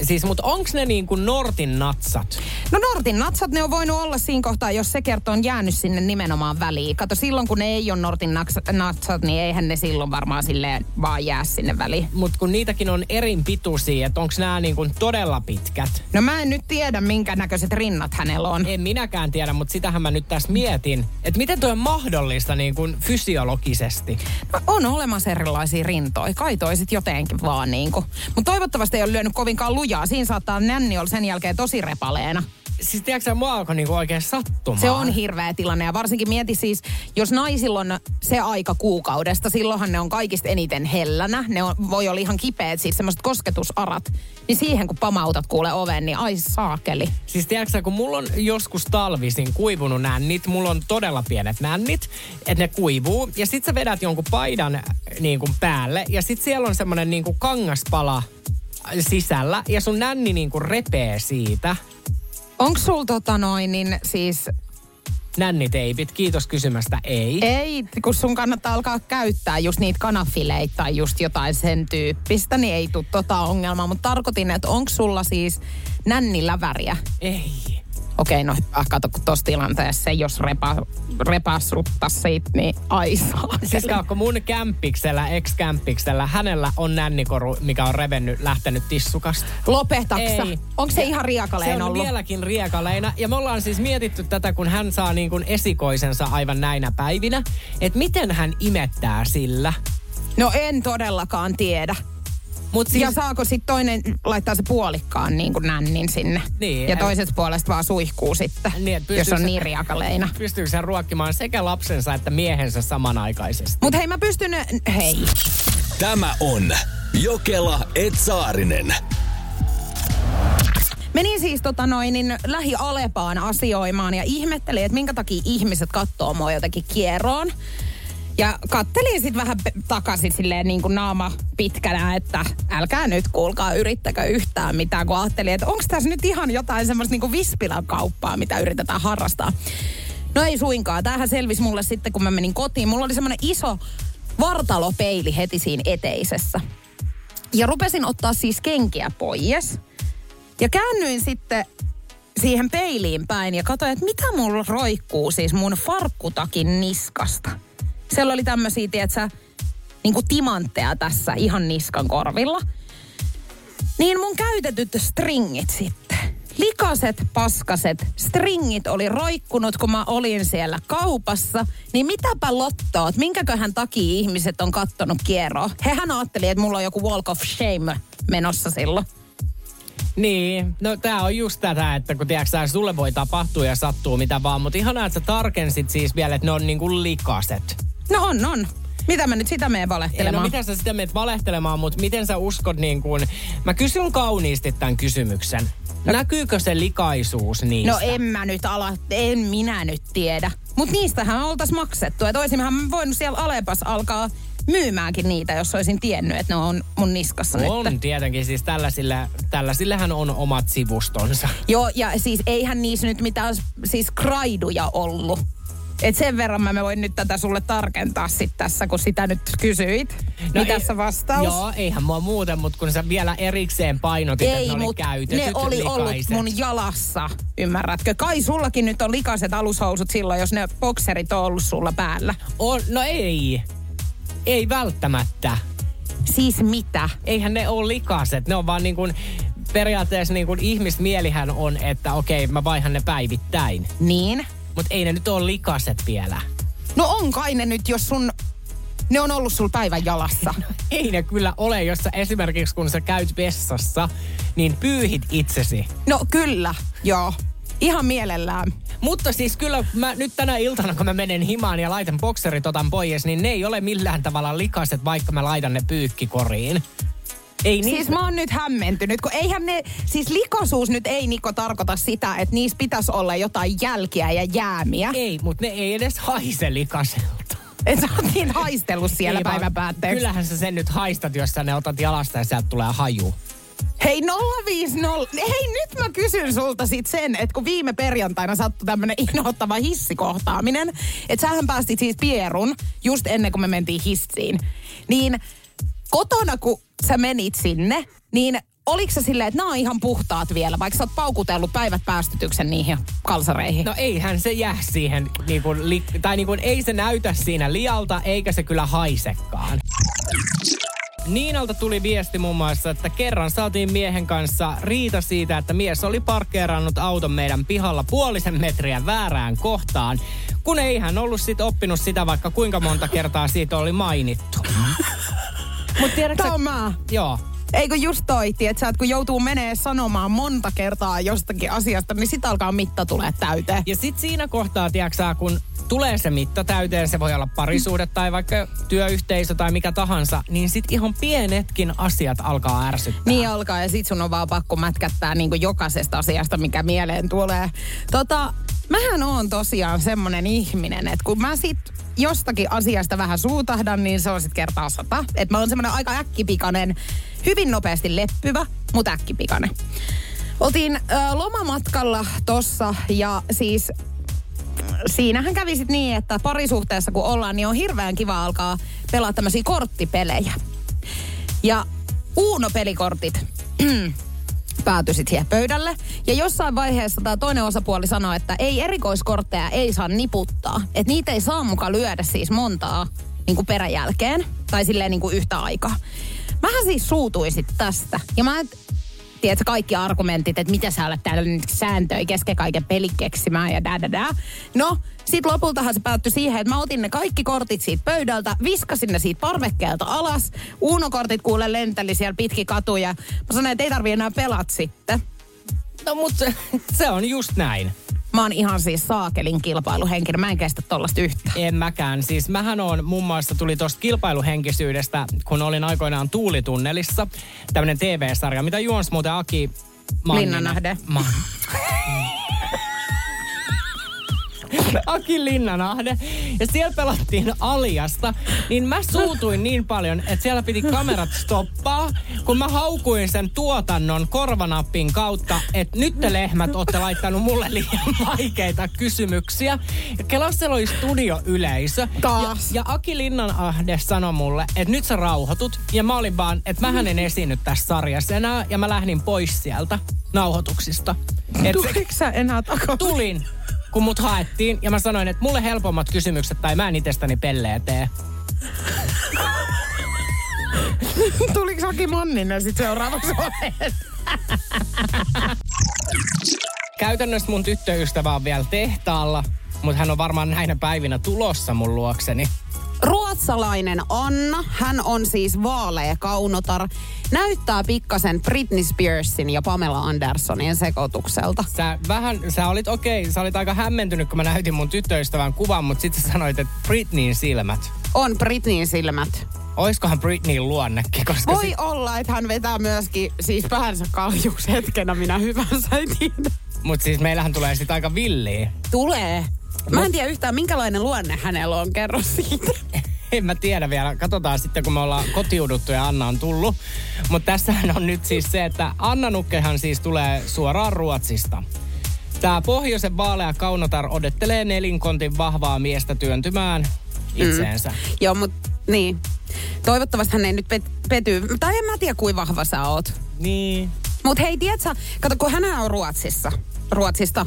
Siis, mutta onks ne niin kuin Nortin natsat? No Nortin natsat, ne on voinut olla siinä kohtaa, jos se kertoo on jäänyt sinne nimenomaan väliin. Kato, silloin kun ne ei ole Nortin natsat, niin eihän ne silloin varmaan silleen vaan jää sinne väliin. Mutta kun niitäkin on erin pituisia, että onks nämä niin kuin todella pitkät? No mä en nyt tiedä, minkä näköiset rinnat hänellä on. En minäkään tiedä, mutta sitähän mä nyt tässä mietin. Että miten toi on mahdollista niin kuin fysiologisesti? No, on olemassa erilaisia rintoja. Kai toisit jotenkin vaan niinku. Mutta toivottavasti ei ole lyönyt kovinkaan lujaa. Siinä saattaa nänni olla sen jälkeen tosi repaleena. Siis tiedätkö mua alkoi niinku oikein sattumaan. Se on hirveä tilanne ja varsinkin mieti siis, jos naisilla on se aika kuukaudesta, silloinhan ne on kaikista eniten hellänä. Ne on, voi olla ihan kipeät, siis semmoiset kosketusarat. Niin siihen kun pamautat kuule oven, niin ai saakeli. Siis tiedätkö kun mulla on joskus talvisin kuivunut nännit, mulla on todella pienet nännit, että ne kuivuu. Ja sit sä vedät jonkun paidan niin kuin päälle ja sit siellä on semmonen niin kuin kangaspala sisällä ja sun nänni niin kuin repee siitä. Onko sul tota noin, niin siis Nänniteipit, kiitos kysymästä, ei. ei, kun sun kannattaa alkaa käyttää just niitä kanafileitä tai just jotain sen tyyppistä, niin ei tule tota ongelmaa. Mutta tarkoitin, että onko sulla siis nännillä väriä? Ei. Okei, no hyvä, kato, kun tuossa tilanteessa jos repa, repassuttaa siitä, niin ai saa. Siis kaukko mun kämppiksellä, ex-kämppiksellä, hänellä on nännikoru, mikä on revennyt, lähtenyt tissukasta. Lopetaksa. Onko se ihan riekaleen Se on ollut? vieläkin riekaleina. Ja me ollaan siis mietitty tätä, kun hän saa niin kuin esikoisensa aivan näinä päivinä, että miten hän imettää sillä. No en todellakaan tiedä. Mut Siis... Ja saako sitten toinen laittaa se puolikkaan niin kuin nännin sinne? Niin, ja toiset puolesta vaan suihkuu sitten, Niin, jos on se- niin riakaleina. Pystyykö hän ruokkimaan sekä lapsensa että miehensä samanaikaisesti? Mutta hei, mä pystyn... Hei. Tämä on Jokela Etsaarinen. Menin siis tota noin, niin lähi Alepaan asioimaan ja ihmettelin, että minkä takia ihmiset katsoo mua jotenkin kieroon. Ja kattelin sitten vähän takaisin silleen niin kuin naama pitkänä, että älkää nyt kuulkaa yrittäkö yhtään mitään, kun ajattelin, että onko tässä nyt ihan jotain semmoista niin kuin vispilän kauppaa, mitä yritetään harrastaa. No ei suinkaan. Tämähän selvisi mulle sitten, kun mä menin kotiin. Mulla oli semmoinen iso vartalopeili heti siinä eteisessä. Ja rupesin ottaa siis kenkiä pois. Ja käännyin sitten siihen peiliin päin ja katsoin, että mitä mulla roikkuu siis mun farkkutakin niskasta. Siellä oli tämmöisiä, tietsä, niin kuin timantteja tässä ihan niskan korvilla. Niin mun käytetyt stringit sitten. Likaset, paskaset stringit oli roikkunut, kun mä olin siellä kaupassa. Niin mitäpä lottoot, minkäköhän takia ihmiset on kattonut kierroa? Hehän ajatteli, että mulla on joku walk of shame menossa silloin. Niin, no tää on just tätä, että kun tiedätkö, sulle voi tapahtua ja sattuu mitä vaan, mutta ihanaa, että sä tarkensit siis vielä, että ne on niinku likaset. No on, on. Mitä mä nyt sitä menen Ei, no valehtelemaan? mitä sä sitä menet valehtelemaan, mutta miten sä uskot niin kuin... Mä kysyn kauniisti tämän kysymyksen. Näkyykö se likaisuus niistä? No en mä nyt ala, en minä nyt tiedä. Mutta niistähän oltais maksettu. Että olisimmehän voinut siellä Alepas alkaa myymäänkin niitä, jos olisin tiennyt, että ne on mun niskassa On nyt. tietenkin, siis tällaisille, tällaisillehän on omat sivustonsa. Joo, ja siis eihän niissä nyt mitään siis kraiduja ollut. Et sen verran mä voin nyt tätä sulle tarkentaa sit tässä, kun sitä nyt kysyit. No Mitäs ei- vastaus? Joo, eihän mua muuten, mutta kun sä vielä erikseen painotit, että Ei, ne oli käytetyt ne oli ollut likaiset. mun jalassa, ymmärrätkö? Kai sullakin nyt on likaiset alushousut silloin, jos ne bokserit on ollut sulla päällä. On, no ei. Ei välttämättä. Siis mitä? Eihän ne ole likaset. Ne on vaan niin kuin, periaatteessa niin kuin ihmismielihän on, että okei, mä vaihan ne päivittäin. Niin? Mutta ei ne nyt ole likaset vielä. No on kai ne nyt, jos sun... Ne on ollut sul päivän jalassa. *laughs* Ei ne kyllä ole, jos sä esimerkiksi kun sä käyt vessassa, niin pyyhit itsesi. No kyllä, joo. Ihan mielellään. Mutta siis kyllä mä nyt tänä iltana, kun mä menen himaan ja laitan bokserit otan pois, niin ne ei ole millään tavalla likaset, vaikka mä laitan ne pyykkikoriin. Ei niin. Siis mä oon nyt hämmentynyt, kun eihän ne, siis likosuus nyt ei Niko tarkoita sitä, että niissä pitäisi olla jotain jälkiä ja jäämiä. Ei, mutta ne ei edes haise likaselta. Et sä oot niin haistellut siellä Ei päivän päätteeksi. Kyllähän sä sen nyt haistat, jos sä ne otat jalasta ja sieltä tulee haju. Hei 050, hei nyt mä kysyn sulta sit sen, että kun viime perjantaina sattui tämmönen inhottava hissikohtaaminen, että sähän päästit siis Pierun just ennen kuin me mentiin hissiin, niin kotona kun sä menit sinne, niin oliko se silleen, että nämä on ihan puhtaat vielä, vaikka sä oot paukutellut päivät päästytyksen niihin kalsareihin? No eihän se jää siihen, niin kuin, tai niin kuin, ei se näytä siinä lialta, eikä se kyllä haisekaan. Niinalta tuli viesti muun muassa, että kerran saatiin miehen kanssa riita siitä, että mies oli parkkeerannut auton meidän pihalla puolisen metriä väärään kohtaan, kun ei hän ollut sit oppinut sitä, vaikka kuinka monta kertaa siitä oli mainittu. Mutta tiedätkö, Tämä on joo, Eikö just toi, että kun joutuu menee sanomaan monta kertaa jostakin asiasta, niin sit alkaa mitta tulee täyteen. Ja sit siinä kohtaa, tiedätkö kun tulee se mitta täyteen, se voi olla parisuude tai vaikka työyhteisö tai mikä tahansa, niin sit ihan pienetkin asiat alkaa ärsyttää. Niin alkaa ja sit sun on vaan pakko mätkättää niin jokaisesta asiasta, mikä mieleen tulee. Tota, mähän oon tosiaan semmonen ihminen, että kun mä sit jostakin asiasta vähän suutahdan, niin se on sit kertaa sata. Että mä oon semmonen aika äkkipikainen, hyvin nopeasti leppyvä, mutta äkkipikainen. Oltiin ö, lomamatkalla tossa ja siis siinähän kävi sit niin, että parisuhteessa kun ollaan, niin on hirveän kiva alkaa pelaa tämmöisiä korttipelejä. Ja Uno-pelikortit päätyi sitten siihen pöydälle. Ja jossain vaiheessa tämä toinen osapuoli sanoi, että ei erikoiskortteja ei saa niputtaa. Että niitä ei saa mukaan lyödä siis montaa niin kuin peräjälkeen. Tai silleen niin kuin yhtä aikaa. Mähän siis suutuin sit tästä. Ja mä tiedätkö, kaikki argumentit, että mitä sä olet täällä nyt sääntöjä kesken kaiken pelin keksimään ja da. No, sit lopultahan se päättyi siihen, että mä otin ne kaikki kortit siitä pöydältä, viskasin ne siitä parvekkeelta alas. Uno-kortit kuule lenteli siellä pitki katuja. Mä sanoin, että ei tarvi enää pelat sitten. No mutta se, se on just näin. Mä oon ihan siis saakelin kilpailuhenkilö. Mä en kestä tollasta yhtään. En mäkään. Siis mähän on muun muassa tuli tuosta kilpailuhenkisyydestä, kun olin aikoinaan Tuulitunnelissa. Tämmönen TV-sarja, mitä juons muuten Aki Manninen. Linnanahde. Ma- *laughs* Aki Linnanahde. Ja siellä pelattiin aliasta, niin mä suutuin niin paljon, että siellä piti kamerat stoppaa, kun mä haukuin sen tuotannon korvanappin kautta, että nyt te lehmät olette laittanut mulle liian vaikeita kysymyksiä. Ja Kelassella oli studioyleisö. Taas. Ja, ja Aki Linnanahde sanoi mulle, että nyt sä rauhoitut. Ja mä olin vaan, että mähän en esiinny tässä sarjassa enää. Ja mä lähdin pois sieltä nauhoituksista. Et se, Tuliko sä enää takaisin? tulin, kun mut haettiin. Ja mä sanoin, että mulle helpommat kysymykset tai mä en itsestäni pelleä tee. *laughs* Tuliko Aki Manninen sit seuraavaksi? *laughs* Käytännössä mun tyttöystävä on vielä tehtaalla. Mutta hän on varmaan näinä päivinä tulossa mun luokseni. Ruotsalainen Anna, hän on siis vaalea kaunotar. Näyttää pikkasen Britney Spearsin ja Pamela Andersonin sekoitukselta. Sä vähän, sä olit okei, okay, sä olit aika hämmentynyt, kun mä näytin mun tyttöystävän kuvan, mutta sitten sä sanoit, että Britneyin silmät. On Britneyin silmät. Oiskohan Britneyin luonnekin, koska Voi si- olla, että hän vetää myöskin siis päänsä kaljuksi hetkenä minä hyvänsä en tiedä. Mut siis meillähän tulee sit aika villiä. Tulee. Mä en tiedä yhtään, minkälainen luonne hänellä on. Kerro siitä. *laughs* En mä tiedä vielä. Katsotaan sitten, kun me ollaan kotiuduttu ja Anna on tullut. Mutta tässähän on nyt siis se, että Anna Nukkehan siis tulee suoraan Ruotsista. Tämä pohjoisen vaalea kaunotar odottelee nelinkontin vahvaa miestä työntymään itseensä. Mm. Joo, mutta niin. Toivottavasti hän ei nyt pet- pety. Tai en mä tiedä, kuinka vahva sä oot. Niin. Mutta hei, tiedätkö, kato, kun hän on Ruotsissa, Ruotsista,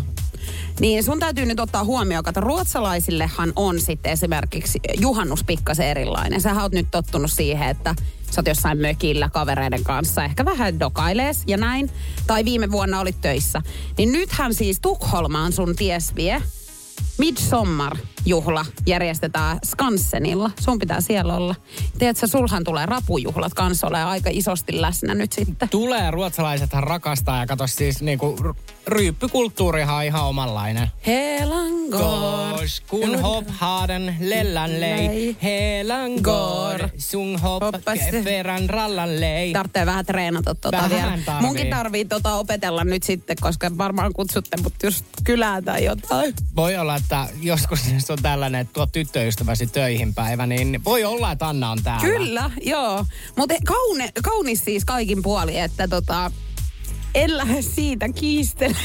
niin sun täytyy nyt ottaa huomioon, että ruotsalaisillehan on sitten esimerkiksi juhannus pikkasen erilainen. Sä oot nyt tottunut siihen, että sä oot jossain mökillä kavereiden kanssa, ehkä vähän dokailees ja näin. Tai viime vuonna olit töissä. Niin nythän siis Tukholmaan sun ties vie. Midsommar-juhla järjestetään Skansenilla. Sun pitää siellä olla. Tiedätkö, sulhan tulee rapujuhlat kanssa ole aika isosti läsnä nyt sitten. Tulee, ruotsalaisethan rakastaa ja kato siis niinku ryyppykulttuurihan on ihan omanlainen. Helangor. Kun hopp haden lellan lei. Helangor, Hoppas se. verran rallan lei. Tarvitsee vähän treenata tota Vähän vielä. tarvii. Munkin tarvii tota opetella nyt sitten, koska varmaan kutsutte mut just kylään tai jotain. Voi olla, että joskus jos on tällainen, että tuo tyttöystäväsi töihin päivä, niin voi olla, että Anna on täällä. Kyllä, joo. Mutta kaune, kaunis siis kaikin puoli, että tota, en lähde siitä kiistele.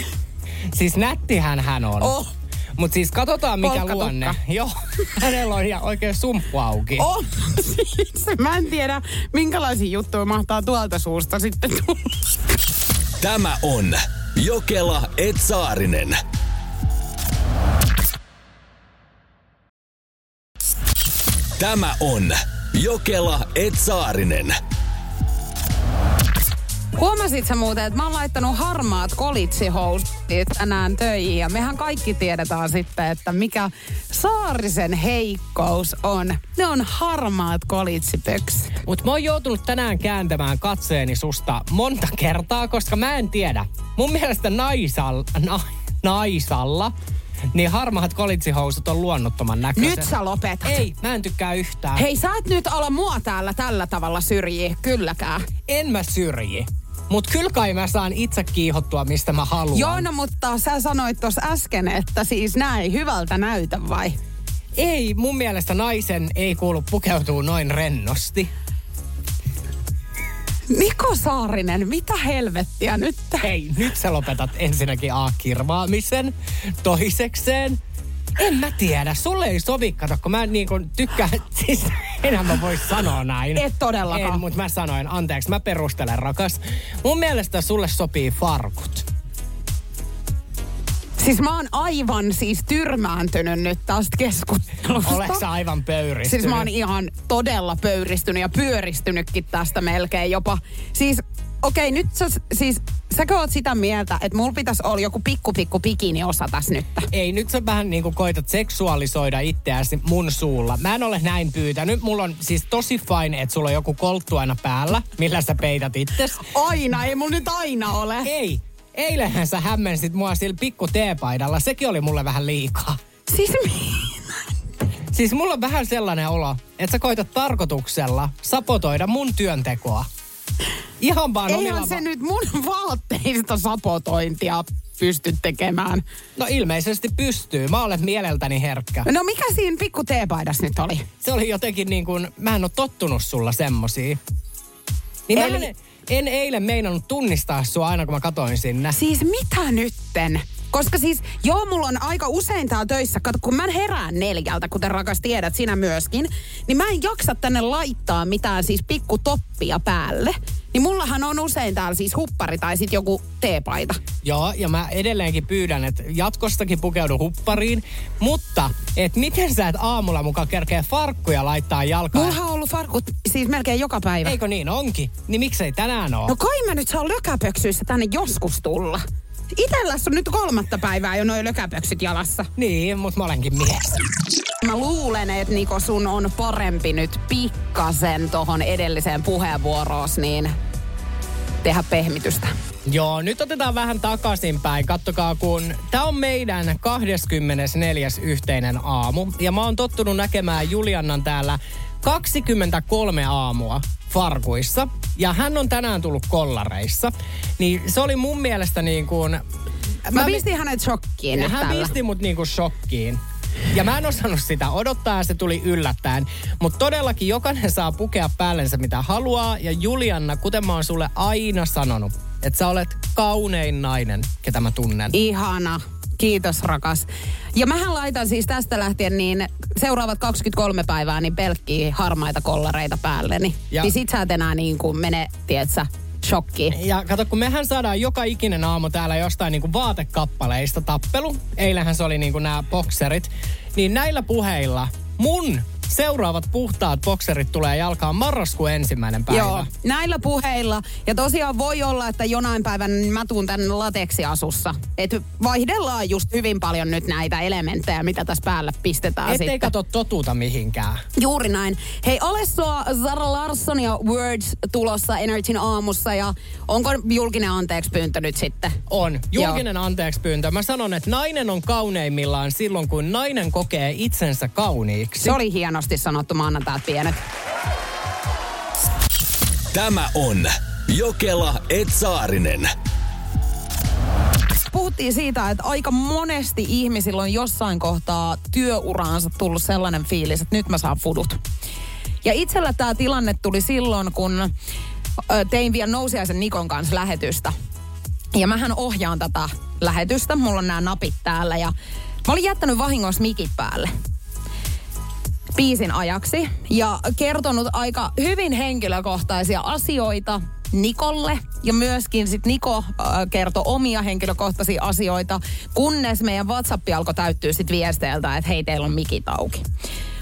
Siis nättihän hän on. Oh. Mutta siis katsotaan mikä Polkkatukka. luonne. Joo, hänellä on ihan oikein sumppu auki. Oh, siis mä en tiedä, minkälaisia juttuja mahtaa tuolta suusta sitten tulla. Tämä on Jokela Etsaarinen. Tämä on Jokela Etsaarinen. Huomasit sä muuten, että mä oon laittanut harmaat kolitsihousut tänään töihin ja mehän kaikki tiedetään sitten, että mikä Saarisen heikkous on. Ne on harmaat kolitsipöksyt. Mutta mä oon joutunut tänään kääntämään katseeni susta monta kertaa, koska mä en tiedä. Mun mielestä naisal, na, naisalla niin harmaat kolitsihousut on luonnottoman näköiset. Nyt sä lopetat. Ei, mä en tykkää yhtään. Hei, sä et nyt ala mua täällä tällä tavalla syrjiä, kylläkään. En mä syrji. Mut kyllä kai mä saan itse kiihottua, mistä mä haluan. Joo, no mutta sä sanoit tuossa äsken, että siis näin hyvältä näytä vai? Ei, mun mielestä naisen ei kuulu pukeutua noin rennosti. Niko Saarinen, mitä helvettiä nyt? Hei, nyt sä lopetat ensinnäkin A-kirvaamisen. Toisekseen, en mä tiedä, sulle ei sovi, kato, kun mä niin kuin tykkään, *laughs* siis enää mä vois sanoa näin. Et todellakaan. En, mutta mä sanoin, anteeksi, mä perustelen rakas. Mun mielestä sulle sopii farkut. Siis mä oon aivan siis tyrmääntynyt nyt tästä keskustelusta. Oleks sä aivan pöyristynyt? Siis mä oon ihan todella pöyristynyt ja pyöristynytkin tästä melkein jopa. Siis okei, nyt sä, siis säkö oot sitä mieltä, että mulla pitäisi olla joku pikku pikku bikini osa tässä nyt? Ei, nyt sä vähän niin kuin koitat seksuaalisoida itseäsi mun suulla. Mä en ole näin pyytänyt. Mulla on siis tosi fine, että sulla on joku kolttu aina päällä, millä sä peität itses. Aina, ei mulla nyt aina ole. Ei, eilenhän sä hämmensit mua sillä pikku teepaidalla. Sekin oli mulle vähän liikaa. Siis mi- Siis mulla on vähän sellainen olo, että sä koitat tarkoituksella sapotoida mun työntekoa. Ihan vaan omilla... eihän se nyt mun *laughs* vaatteista sapotointia pysty tekemään. No ilmeisesti pystyy. Mä olen mieleltäni herkkä. No mikä siinä pikku teepaidas nyt oli? Se oli jotenkin niin kuin, mä en ole tottunut sulla semmosia. Niin Eli- mä en, en eilen meinannut tunnistaa sua aina, kun mä katoin sinne. Siis mitä nytten? Koska siis, joo, mulla on aika usein täällä töissä, kato, kun mä herään neljältä, kuten rakas tiedät, sinä myöskin, niin mä en jaksa tänne laittaa mitään siis pikku toppia päälle. Niin mullahan on usein täällä siis huppari tai sitten joku teepaita. Joo, ja mä edelleenkin pyydän, että jatkostakin pukeudu huppariin. Mutta, et miten sä et aamulla mukaan kerkeä farkkuja laittaa jalkaan? Mulla on ollut farkut siis melkein joka päivä. Eikö niin onkin? Niin miksei tänään oo? No kai mä nyt saa lökäpöksyissä tänne joskus tulla. Itelläs on nyt kolmatta päivää jo noin lökäpöksyt jalassa. Niin, mutta mä olenkin mies. Mä luulen, että Niko sun on parempi nyt pikkasen tohon edelliseen puheenvuoroos, niin tehdä pehmitystä. Joo, nyt otetaan vähän takaisinpäin. Kattokaa, kun tämä on meidän 24. yhteinen aamu. Ja mä oon tottunut näkemään Juliannan täällä 23 aamua farkuissa. Ja hän on tänään tullut kollareissa. Niin se oli mun mielestä niin kuin Mä, Mä- pistin hänet shokkiin hän tällä. pisti mut niinku shokkiin. Ja mä en osannut sitä odottaa ja se tuli yllättäen. Mutta todellakin jokainen saa pukea päällensä mitä haluaa. Ja Julianna, kuten mä oon sulle aina sanonut, että sä olet kaunein nainen, ketä mä tunnen. Ihana. Kiitos rakas. Ja mähän laitan siis tästä lähtien niin seuraavat 23 päivää niin pelkkiä harmaita kollareita päälleni. Ja-. Niin sit sä et enää niin kuin mene, tietsä, shokkiin. Ja kato, kun mehän saadaan joka ikinen aamu täällä jostain niinku vaatekappaleista tappelu. Eilähän se oli niinku nämä bokserit. Niin näillä puheilla mun seuraavat puhtaat bokserit tulee jalkaan marraskuun ensimmäinen päivä. Joo, näillä puheilla. Ja tosiaan voi olla, että jonain päivänä niin mä tuun tänne lateksiasussa. Että vaihdellaan just hyvin paljon nyt näitä elementtejä, mitä tässä päällä pistetään Ettei sitten. kato totuuta mihinkään. Juuri näin. Hei, ole sua Zara Larsson ja Words tulossa Energyn aamussa ja onko julkinen anteeksi pyyntö nyt sitten? On. Julkinen anteeksi pyyntö. Mä sanon, että nainen on kauneimmillaan silloin, kun nainen kokee itsensä kauniiksi. Se oli hienosti sanottu, mä annan täältä pienet. Tämä on Jokela Etsaarinen. Puhuttiin siitä, että aika monesti ihmisillä on jossain kohtaa työuraansa tullut sellainen fiilis, että nyt mä saan fudut. Ja itsellä tämä tilanne tuli silloin, kun tein vielä Nousiaisen Nikon kanssa lähetystä. Ja mähän ohjaan tätä lähetystä, mulla on nämä napit täällä ja mä olin jättänyt vahingossa mikit päälle biisin ajaksi ja kertonut aika hyvin henkilökohtaisia asioita Nikolle ja myöskin sit Niko äh, kertoi omia henkilökohtaisia asioita, kunnes meidän WhatsApp alkoi täyttyä sit viesteiltä, että hei teillä on mikit auki.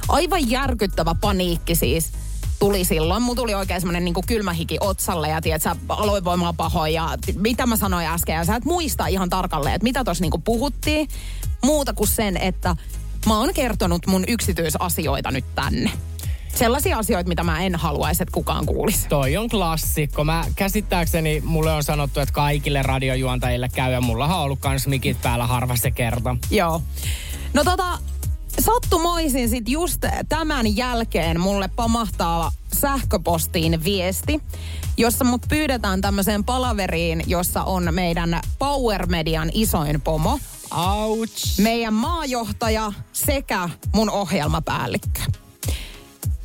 Aivan järkyttävä paniikki siis tuli silloin. Mulla tuli oikein semmoinen niin kylmä hiki otsalle ja tiedät, sä aloin voimaa pahoin ja mitä mä sanoin äsken. Ja sä et muista ihan tarkalleen, että mitä tuossa niin puhuttiin. Muuta kuin sen, että mä oon kertonut mun yksityisasioita nyt tänne. Sellaisia asioita, mitä mä en haluaisi, että kukaan kuulisi. Toi on klassikko. Mä käsittääkseni mulle on sanottu, että kaikille radiojuontajille käy ja mullahan on ollut kans mikit päällä harva se kerta. Joo. No tota, sattumoisin sit just tämän jälkeen mulle pamahtaa sähköpostiin viesti, jossa mut pyydetään tämmöiseen palaveriin, jossa on meidän Power Median isoin pomo, Ouch. meidän maajohtaja sekä mun ohjelmapäällikkö.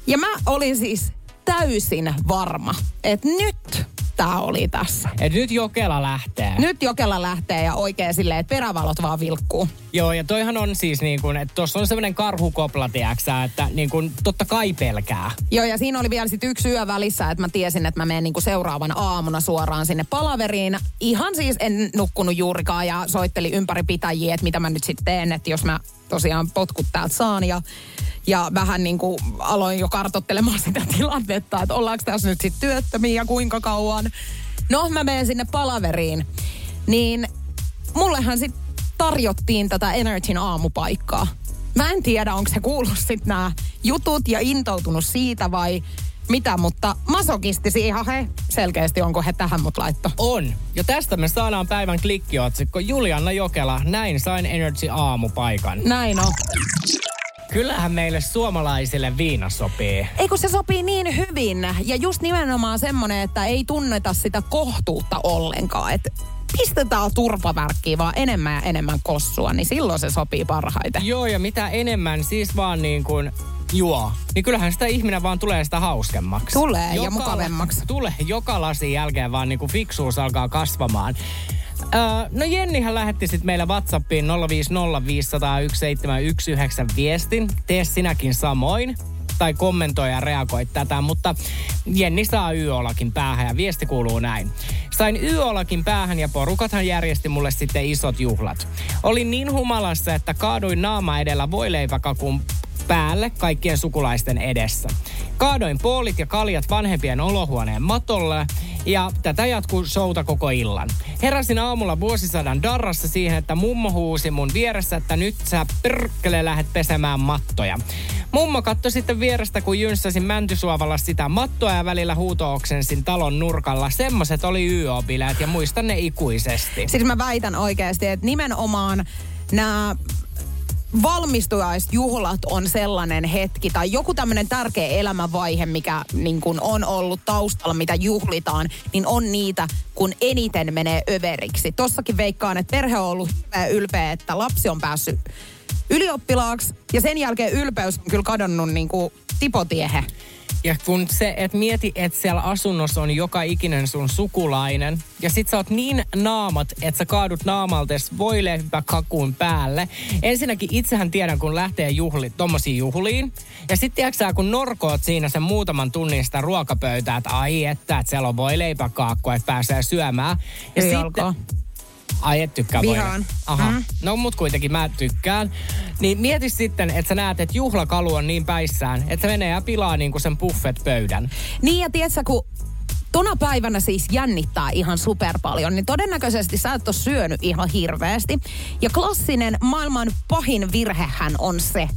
Ja mä olin siis täysin varma, että nyt tää oli tässä. Et nyt Jokela lähtee. Nyt Jokela lähtee ja oikein silleen, että perävalot vaan vilkkuu. Joo, ja toihan on siis niin kuin, että tuossa on semmoinen karhukopla, tiiäksä, että niin kuin totta kai pelkää. Joo, ja siinä oli vielä sit yksi yö välissä, että mä tiesin, että mä menen niinku seuraavana aamuna suoraan sinne palaveriin. Ihan siis en nukkunut juurikaan ja soitteli ympäri pitäjiä, että mitä mä nyt sitten teen, että jos mä tosiaan potkut täältä saan. Ja, ja vähän niin kuin aloin jo kartottelemaan sitä *laughs* tilannetta, että ollaanko tässä nyt sitten työttömiä ja kuinka kauan. No, mä menen sinne palaveriin. Niin mullehan sitten tarjottiin tätä Energyn aamupaikkaa. Mä en tiedä, onko se kuullut sitten nämä jutut ja intoutunut siitä vai mitä, mutta masokistisi ihan he selkeästi, onko he tähän mut laitto. On. Ja tästä me saadaan päivän klikkiotsikko. Julianna Jokela, näin sain Energy aamupaikan. Näin on. Kyllähän meille suomalaisille viina sopii. Ei kun se sopii niin hyvin ja just nimenomaan semmonen, että ei tunneta sitä kohtuutta ollenkaan. Että pistetään turpavärkkiä vaan enemmän ja enemmän kossua, niin silloin se sopii parhaiten. Joo, ja mitä enemmän siis vaan niin kuin juo, niin kyllähän sitä ihminen vaan tulee sitä hauskemmaksi. Tulee ja mukavemmaksi. Tulee joka lasin jälkeen vaan niin kuin fiksuus alkaa kasvamaan. Öö, no Jennihän lähetti sitten meille Whatsappiin 050501719 viestin. Tee sinäkin samoin tai kommentoi ja reagoi tätä, mutta Jenni saa YOlakin päähän ja viesti kuuluu näin. Sain YOlakin päähän ja porukathan järjesti mulle sitten isot juhlat. Olin niin humalassa, että kaaduin naama edellä voileipäkakun päälle kaikkien sukulaisten edessä. Kaadoin poolit ja kaljat vanhempien olohuoneen matolle ja tätä jatkuu showta koko illan. Heräsin aamulla vuosisadan darrassa siihen, että mummo huusi mun vieressä, että nyt sä perkele lähdet pesemään mattoja. Mummo katsoi sitten vierestä, kun jynssäsin mäntysuovalla sitä mattoa ja välillä huutooksensin talon nurkalla. Semmoset oli YO-bileet ja muistan ne ikuisesti. Siis mä väitän oikeasti, että nimenomaan nämä valmistujaisjuhlat on sellainen hetki tai joku tämmöinen tärkeä elämänvaihe, mikä niin kun on ollut taustalla, mitä juhlitaan, niin on niitä, kun eniten menee överiksi. Tossakin veikkaan, että perhe on ollut ylpeä, että lapsi on päässyt ylioppilaaksi ja sen jälkeen ylpeys on kyllä kadonnut niin kuin tipotiehe. Ja kun se, että mieti, että siellä asunnossa on joka ikinen sun sukulainen, ja sit sä oot niin naamat, että sä kaadut naamaltes kakun päälle. Ensinnäkin itsehän tiedän, kun lähtee juhli, tommosiin juhliin. Ja sitten tiedätkö kun norkoot siinä sen muutaman tunnin sitä ruokapöytää, että ai että, että siellä on voileipäkaakkua, että pääsee syömään. Ja Ei sitten, alkaa. Ai et tykkää Vihaan. Aha. Mm. Mm. No mut kuitenkin mä tykkään. Niin mieti sitten, että sä näet, että juhlakalu on niin päissään, että se menee ja pilaa niinku sen buffet-pöydän. Niin ja tiedätkö, kun tona päivänä siis jännittää ihan super paljon, niin todennäköisesti sä et ole syönyt ihan hirveästi. Ja klassinen maailman pahin virhehän on se,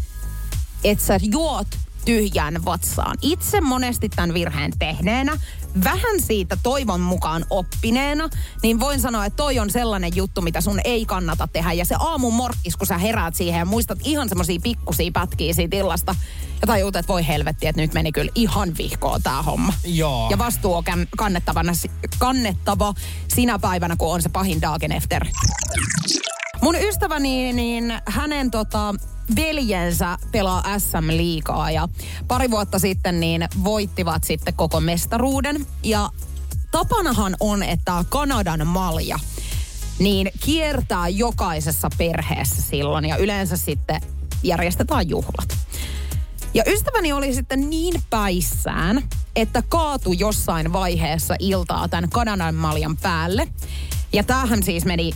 että sä juot tyhjään vatsaan. Itse monesti tämän virheen tehneenä, vähän siitä toivon mukaan oppineena, niin voin sanoa, että toi on sellainen juttu, mitä sun ei kannata tehdä. Ja se aamun morkkis, kun sä heräät siihen ja muistat ihan semmosia pikkusia pätkiä siitä illasta, ja tajuut, että voi helvetti, että nyt meni kyllä ihan vihkoon tää homma. Joo. Ja vastuu on kannettavana, kannettava sinä päivänä, kun on se pahin dagen efter. Mun ystäväni, niin hänen tota, veljensä pelaa SM liikaa ja pari vuotta sitten niin voittivat sitten koko mestaruuden. Ja tapanahan on, että Kanadan malja niin kiertää jokaisessa perheessä silloin ja yleensä sitten järjestetään juhlat. Ja ystäväni oli sitten niin päissään, että kaatu jossain vaiheessa iltaa tämän Kanadan maljan päälle. Ja tämähän siis meni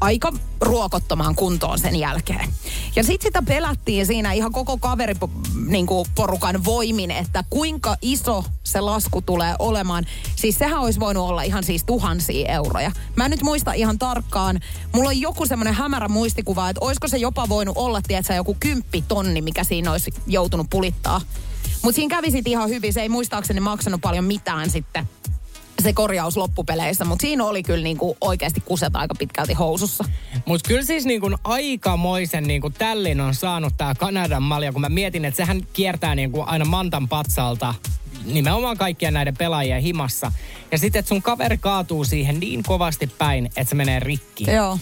aika ruokottomaan kuntoon sen jälkeen. Ja sitten sitä pelättiin siinä ihan koko kaveriporukan niin voimin, että kuinka iso se lasku tulee olemaan. Siis sehän olisi voinut olla ihan siis tuhansia euroja. Mä en nyt muista ihan tarkkaan. Mulla on joku semmoinen hämärä muistikuva, että olisiko se jopa voinut olla, tiedätkö, joku kymppitonni, mikä siinä olisi joutunut pulittaa. Mutta siinä kävi ihan hyvin. Se ei muistaakseni maksanut paljon mitään sitten se korjaus loppupeleissä, mutta siinä oli kyllä niinku oikeasti kuset aika pitkälti housussa. Mutta kyllä siis niinku aikamoisen niinku tällin on saanut tämä Kanadan malja, kun mä mietin, että sehän kiertää niinku aina Mantan patsalta nimenomaan kaikkien näiden pelaajien himassa. Ja sitten, että sun kaveri kaatuu siihen niin kovasti päin, että se menee rikki. Joo,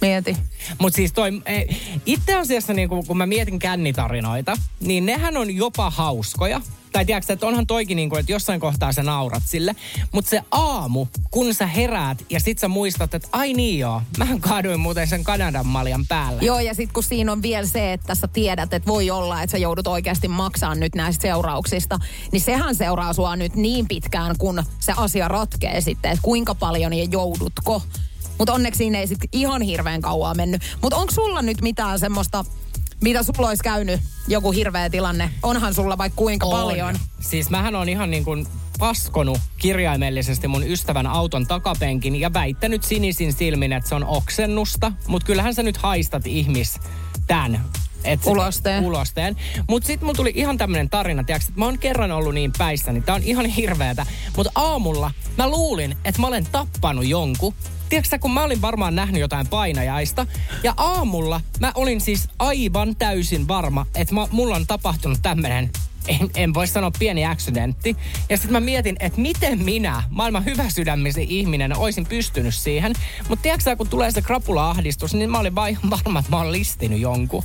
mieti. Mutta siis toi, e, itse asiassa niin kun, kun mä mietin kännitarinoita, niin nehän on jopa hauskoja. Tai tiedätkö, että onhan toikin niin kuin, että jossain kohtaa sä naurat sille. Mutta se aamu, kun sä heräät ja sit sä muistat, että ai niin joo, mähän kaaduin muuten sen Kanadan maljan päälle. Joo, ja sitten kun siinä on vielä se, että sä tiedät, että voi olla, että sä joudut oikeasti maksamaan nyt näistä seurauksista, niin sehän seuraa sua nyt niin pitkään, kun se asia ratkee sitten, että kuinka paljon ja joudutko. Mutta onneksi siinä ei sitten ihan hirveän kauaa mennyt. Mutta onko sulla nyt mitään semmoista, mitä sulla olisi käynyt joku hirveä tilanne? Onhan sulla vaikka kuinka On. paljon. Siis mähän on ihan niin kuin paskonut kirjaimellisesti mun ystävän auton takapenkin ja väittänyt sinisin silmin, että se on oksennusta. Mutta kyllähän sä nyt haistat ihmis tän. Et Ulosteen. Ulosteen. Mutta sitten mulla tuli ihan tämmönen tarina, tiiäks, että mä oon kerran ollut niin päissä, niin tää on ihan *laughs* hirveetä. Mutta aamulla mä luulin, että mä olen tappanut jonkun. Tiedätkö kun mä olin varmaan nähnyt jotain painajaista. Ja aamulla mä olin siis aivan täysin varma, että mä, mulla on tapahtunut tämmönen en, en voi sanoa pieni accidentti. Ja sitten mä mietin, että miten minä, maailman hyvä sydämisi ihminen, olisin pystynyt siihen. Mutta tiedätkö kun tulee se krapula-ahdistus, niin mä olin vaan *laughs* ihan varma, että mä oon listinyt jonkun.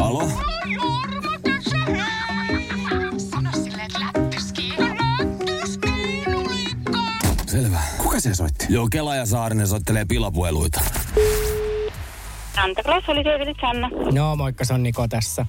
Alo? Kuka se soitti? Joo, Kela ja Saarinen soittelee pilapueluita. Santa Claus oli David Sanna. No moikka, se on Niko tässä.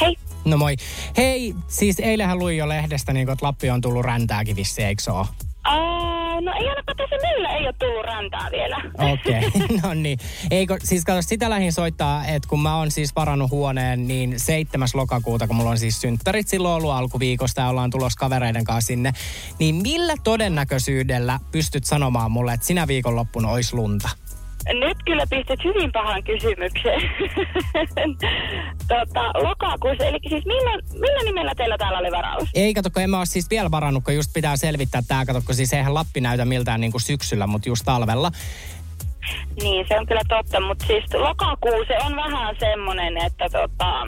Hei. No moi. Hei, siis eilähän luin jo lehdestä, niin kun, että Lappi on tullut räntääkin vissi, eikö se ole? Uh, no ei ainakaan tässä meillä ei ole tullut rantaa vielä. Okei, okay. *laughs* no niin. Eikö, siis kato, sitä lähin soittaa, että kun mä oon siis varannut huoneen, niin 7. lokakuuta, kun mulla on siis synttärit silloin ollut alkuviikosta ja ollaan tulos kavereiden kanssa sinne, niin millä todennäköisyydellä pystyt sanomaan mulle, että sinä viikonloppuna olisi lunta? Nyt kyllä pistät hyvin pahan kysymykseen. *laughs* tota, lokakuussa, eli siis millä, millä nimellä teillä täällä oli varaus? Ei, kato, kun en mä ole siis vielä varannut, kun just pitää selvittää tää, kato, kun siis eihän Lappi näytä miltään niin kuin syksyllä, mutta just talvella. Niin, se on kyllä totta, mutta siis lokakuu se on vähän semmoinen, että tota,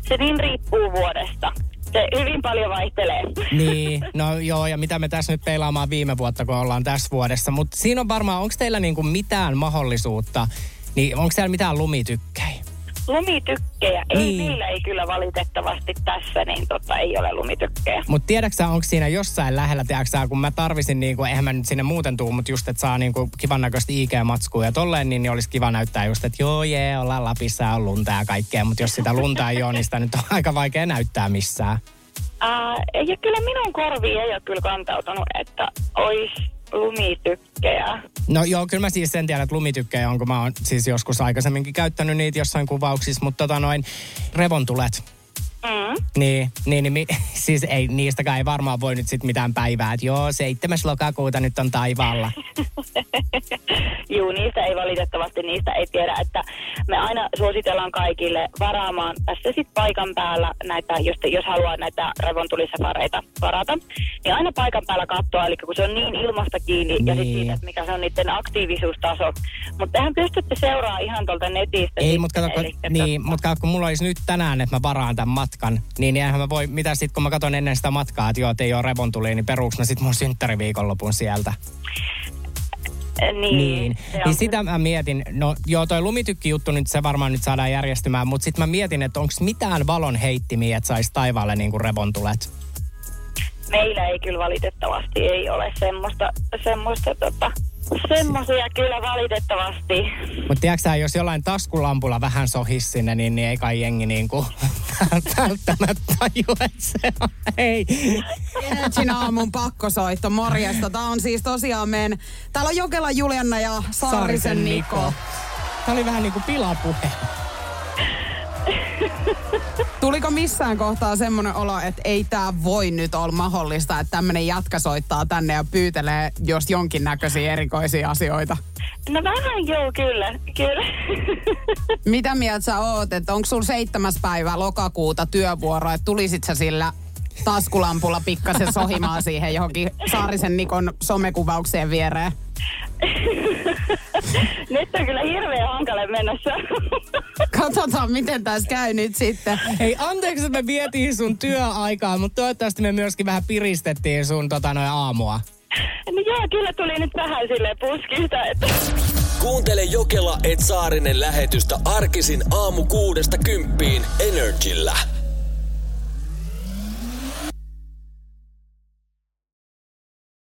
se niin riippuu vuodesta. Se hyvin paljon vaihtelee. Niin, no joo, ja mitä me tässä nyt peilaamaan viime vuotta, kun ollaan tässä vuodessa. Mutta siinä on varmaan, onko teillä niinku mitään mahdollisuutta, niin onko siellä mitään lumitykkäjä? Lumitykkejä. Ei, Niin. niillä ei kyllä valitettavasti tässä, niin tota, ei ole lumitykkejä. Mutta tiedätkö onko siinä jossain lähellä, tiedätkö kun mä tarvisin, niinku, eihän mä nyt sinne muuten tuu, mutta just, että saa niinku kivan näköistä IG-matskua ja tolleen, niin, niin olisi kiva näyttää just, että joo, jee, ollaan Lapissa ja on lunta ja kaikkea, mutta jos sitä lunta ei ole, niin sitä nyt on aika vaikea näyttää missään. Ää, ja kyllä minun korviin ei ole kyllä kantautunut, että olisi lumitykkejä. No joo, kyllä mä siis sen tiedän, että lumitykkejä on, kun mä oon siis joskus aikaisemminkin käyttänyt niitä jossain kuvauksissa, mutta tota noin, revontulet. Mm. Niin, niin, niin *laughs* siis ei, niistäkään ei varmaan voi nyt sit mitään päivää, että joo, 7. lokakuuta nyt on taivaalla. *laughs* Juu, niistä ei valitettavasti, niistä ei tiedä, että me aina suositellaan kaikille varaamaan tässä sitten paikan päällä näitä, jos, jos haluaa näitä revontulisafareita varata, niin aina paikan päällä katsoa, eli kun se on niin ilmasta kiinni ja Niin. sitten siitä, että mikä se on niiden aktiivisuustaso. Mutta tehän pystytte seuraamaan ihan tuolta netistä. Ei, sitten, mutta kato, niin, kato, kun mulla olisi nyt tänään, että mä varaan tämän matkan, niin eihän mä voi, mitä sitten kun mä katson ennen sitä matkaa, että joo, että ei ole revontulia, niin peruuks mä sitten mun synttäriviikonlopun sieltä. Niin, Niin, on niin sitä mä mietin, no joo toi lumitykki-juttu nyt se varmaan nyt saadaan järjestymään, mutta sitten mä mietin, että onko mitään valon heittimiä, että saisi taivaalle niinku revontulet. Meillä ei kyllä valitettavasti ei ole semmoista, semmoista tota, semmoisia kyllä valitettavasti. Mutta tiedätkö jos jollain taskulampulla vähän sohis sinne, niin, niin ei kai jengi niinku *laughs* välttämättä tajua, että se on, ei. Energin aamun pakkosoitto, morjesta. Tämä on siis tosiaan meidän... Täällä on Jokela Julianna ja Saarisen Niko. Tämä oli vähän niinku pilapuhe. *laughs* Tuliko missään kohtaa semmoinen olo, että ei tämä voi nyt olla mahdollista, että tämmöinen jatka soittaa tänne ja pyytelee jos jonkinnäköisiä erikoisia asioita? No vähän joo, kyllä, kyllä. *laughs* Mitä mieltä sä oot, että onko sulla seitsemäs päivä lokakuuta työvuoro, että tulisit sä sillä taskulampulla pikkasen sohimaan siihen johonkin Saarisen Nikon somekuvaukseen viereen? *laughs* *laughs* Nyt on kyllä hirveän hankala mennessä. *laughs* Katsotaan, miten tässä käy nyt sitten. Hei, anteeksi, että me vietiin sun työaikaa, mutta toivottavasti me myöskin vähän piristettiin sun tota noin aamua. no joo, kyllä tuli nyt vähän sille puskista, että... Kuuntele Jokela et Saarinen lähetystä arkisin aamu kuudesta kymppiin Energillä.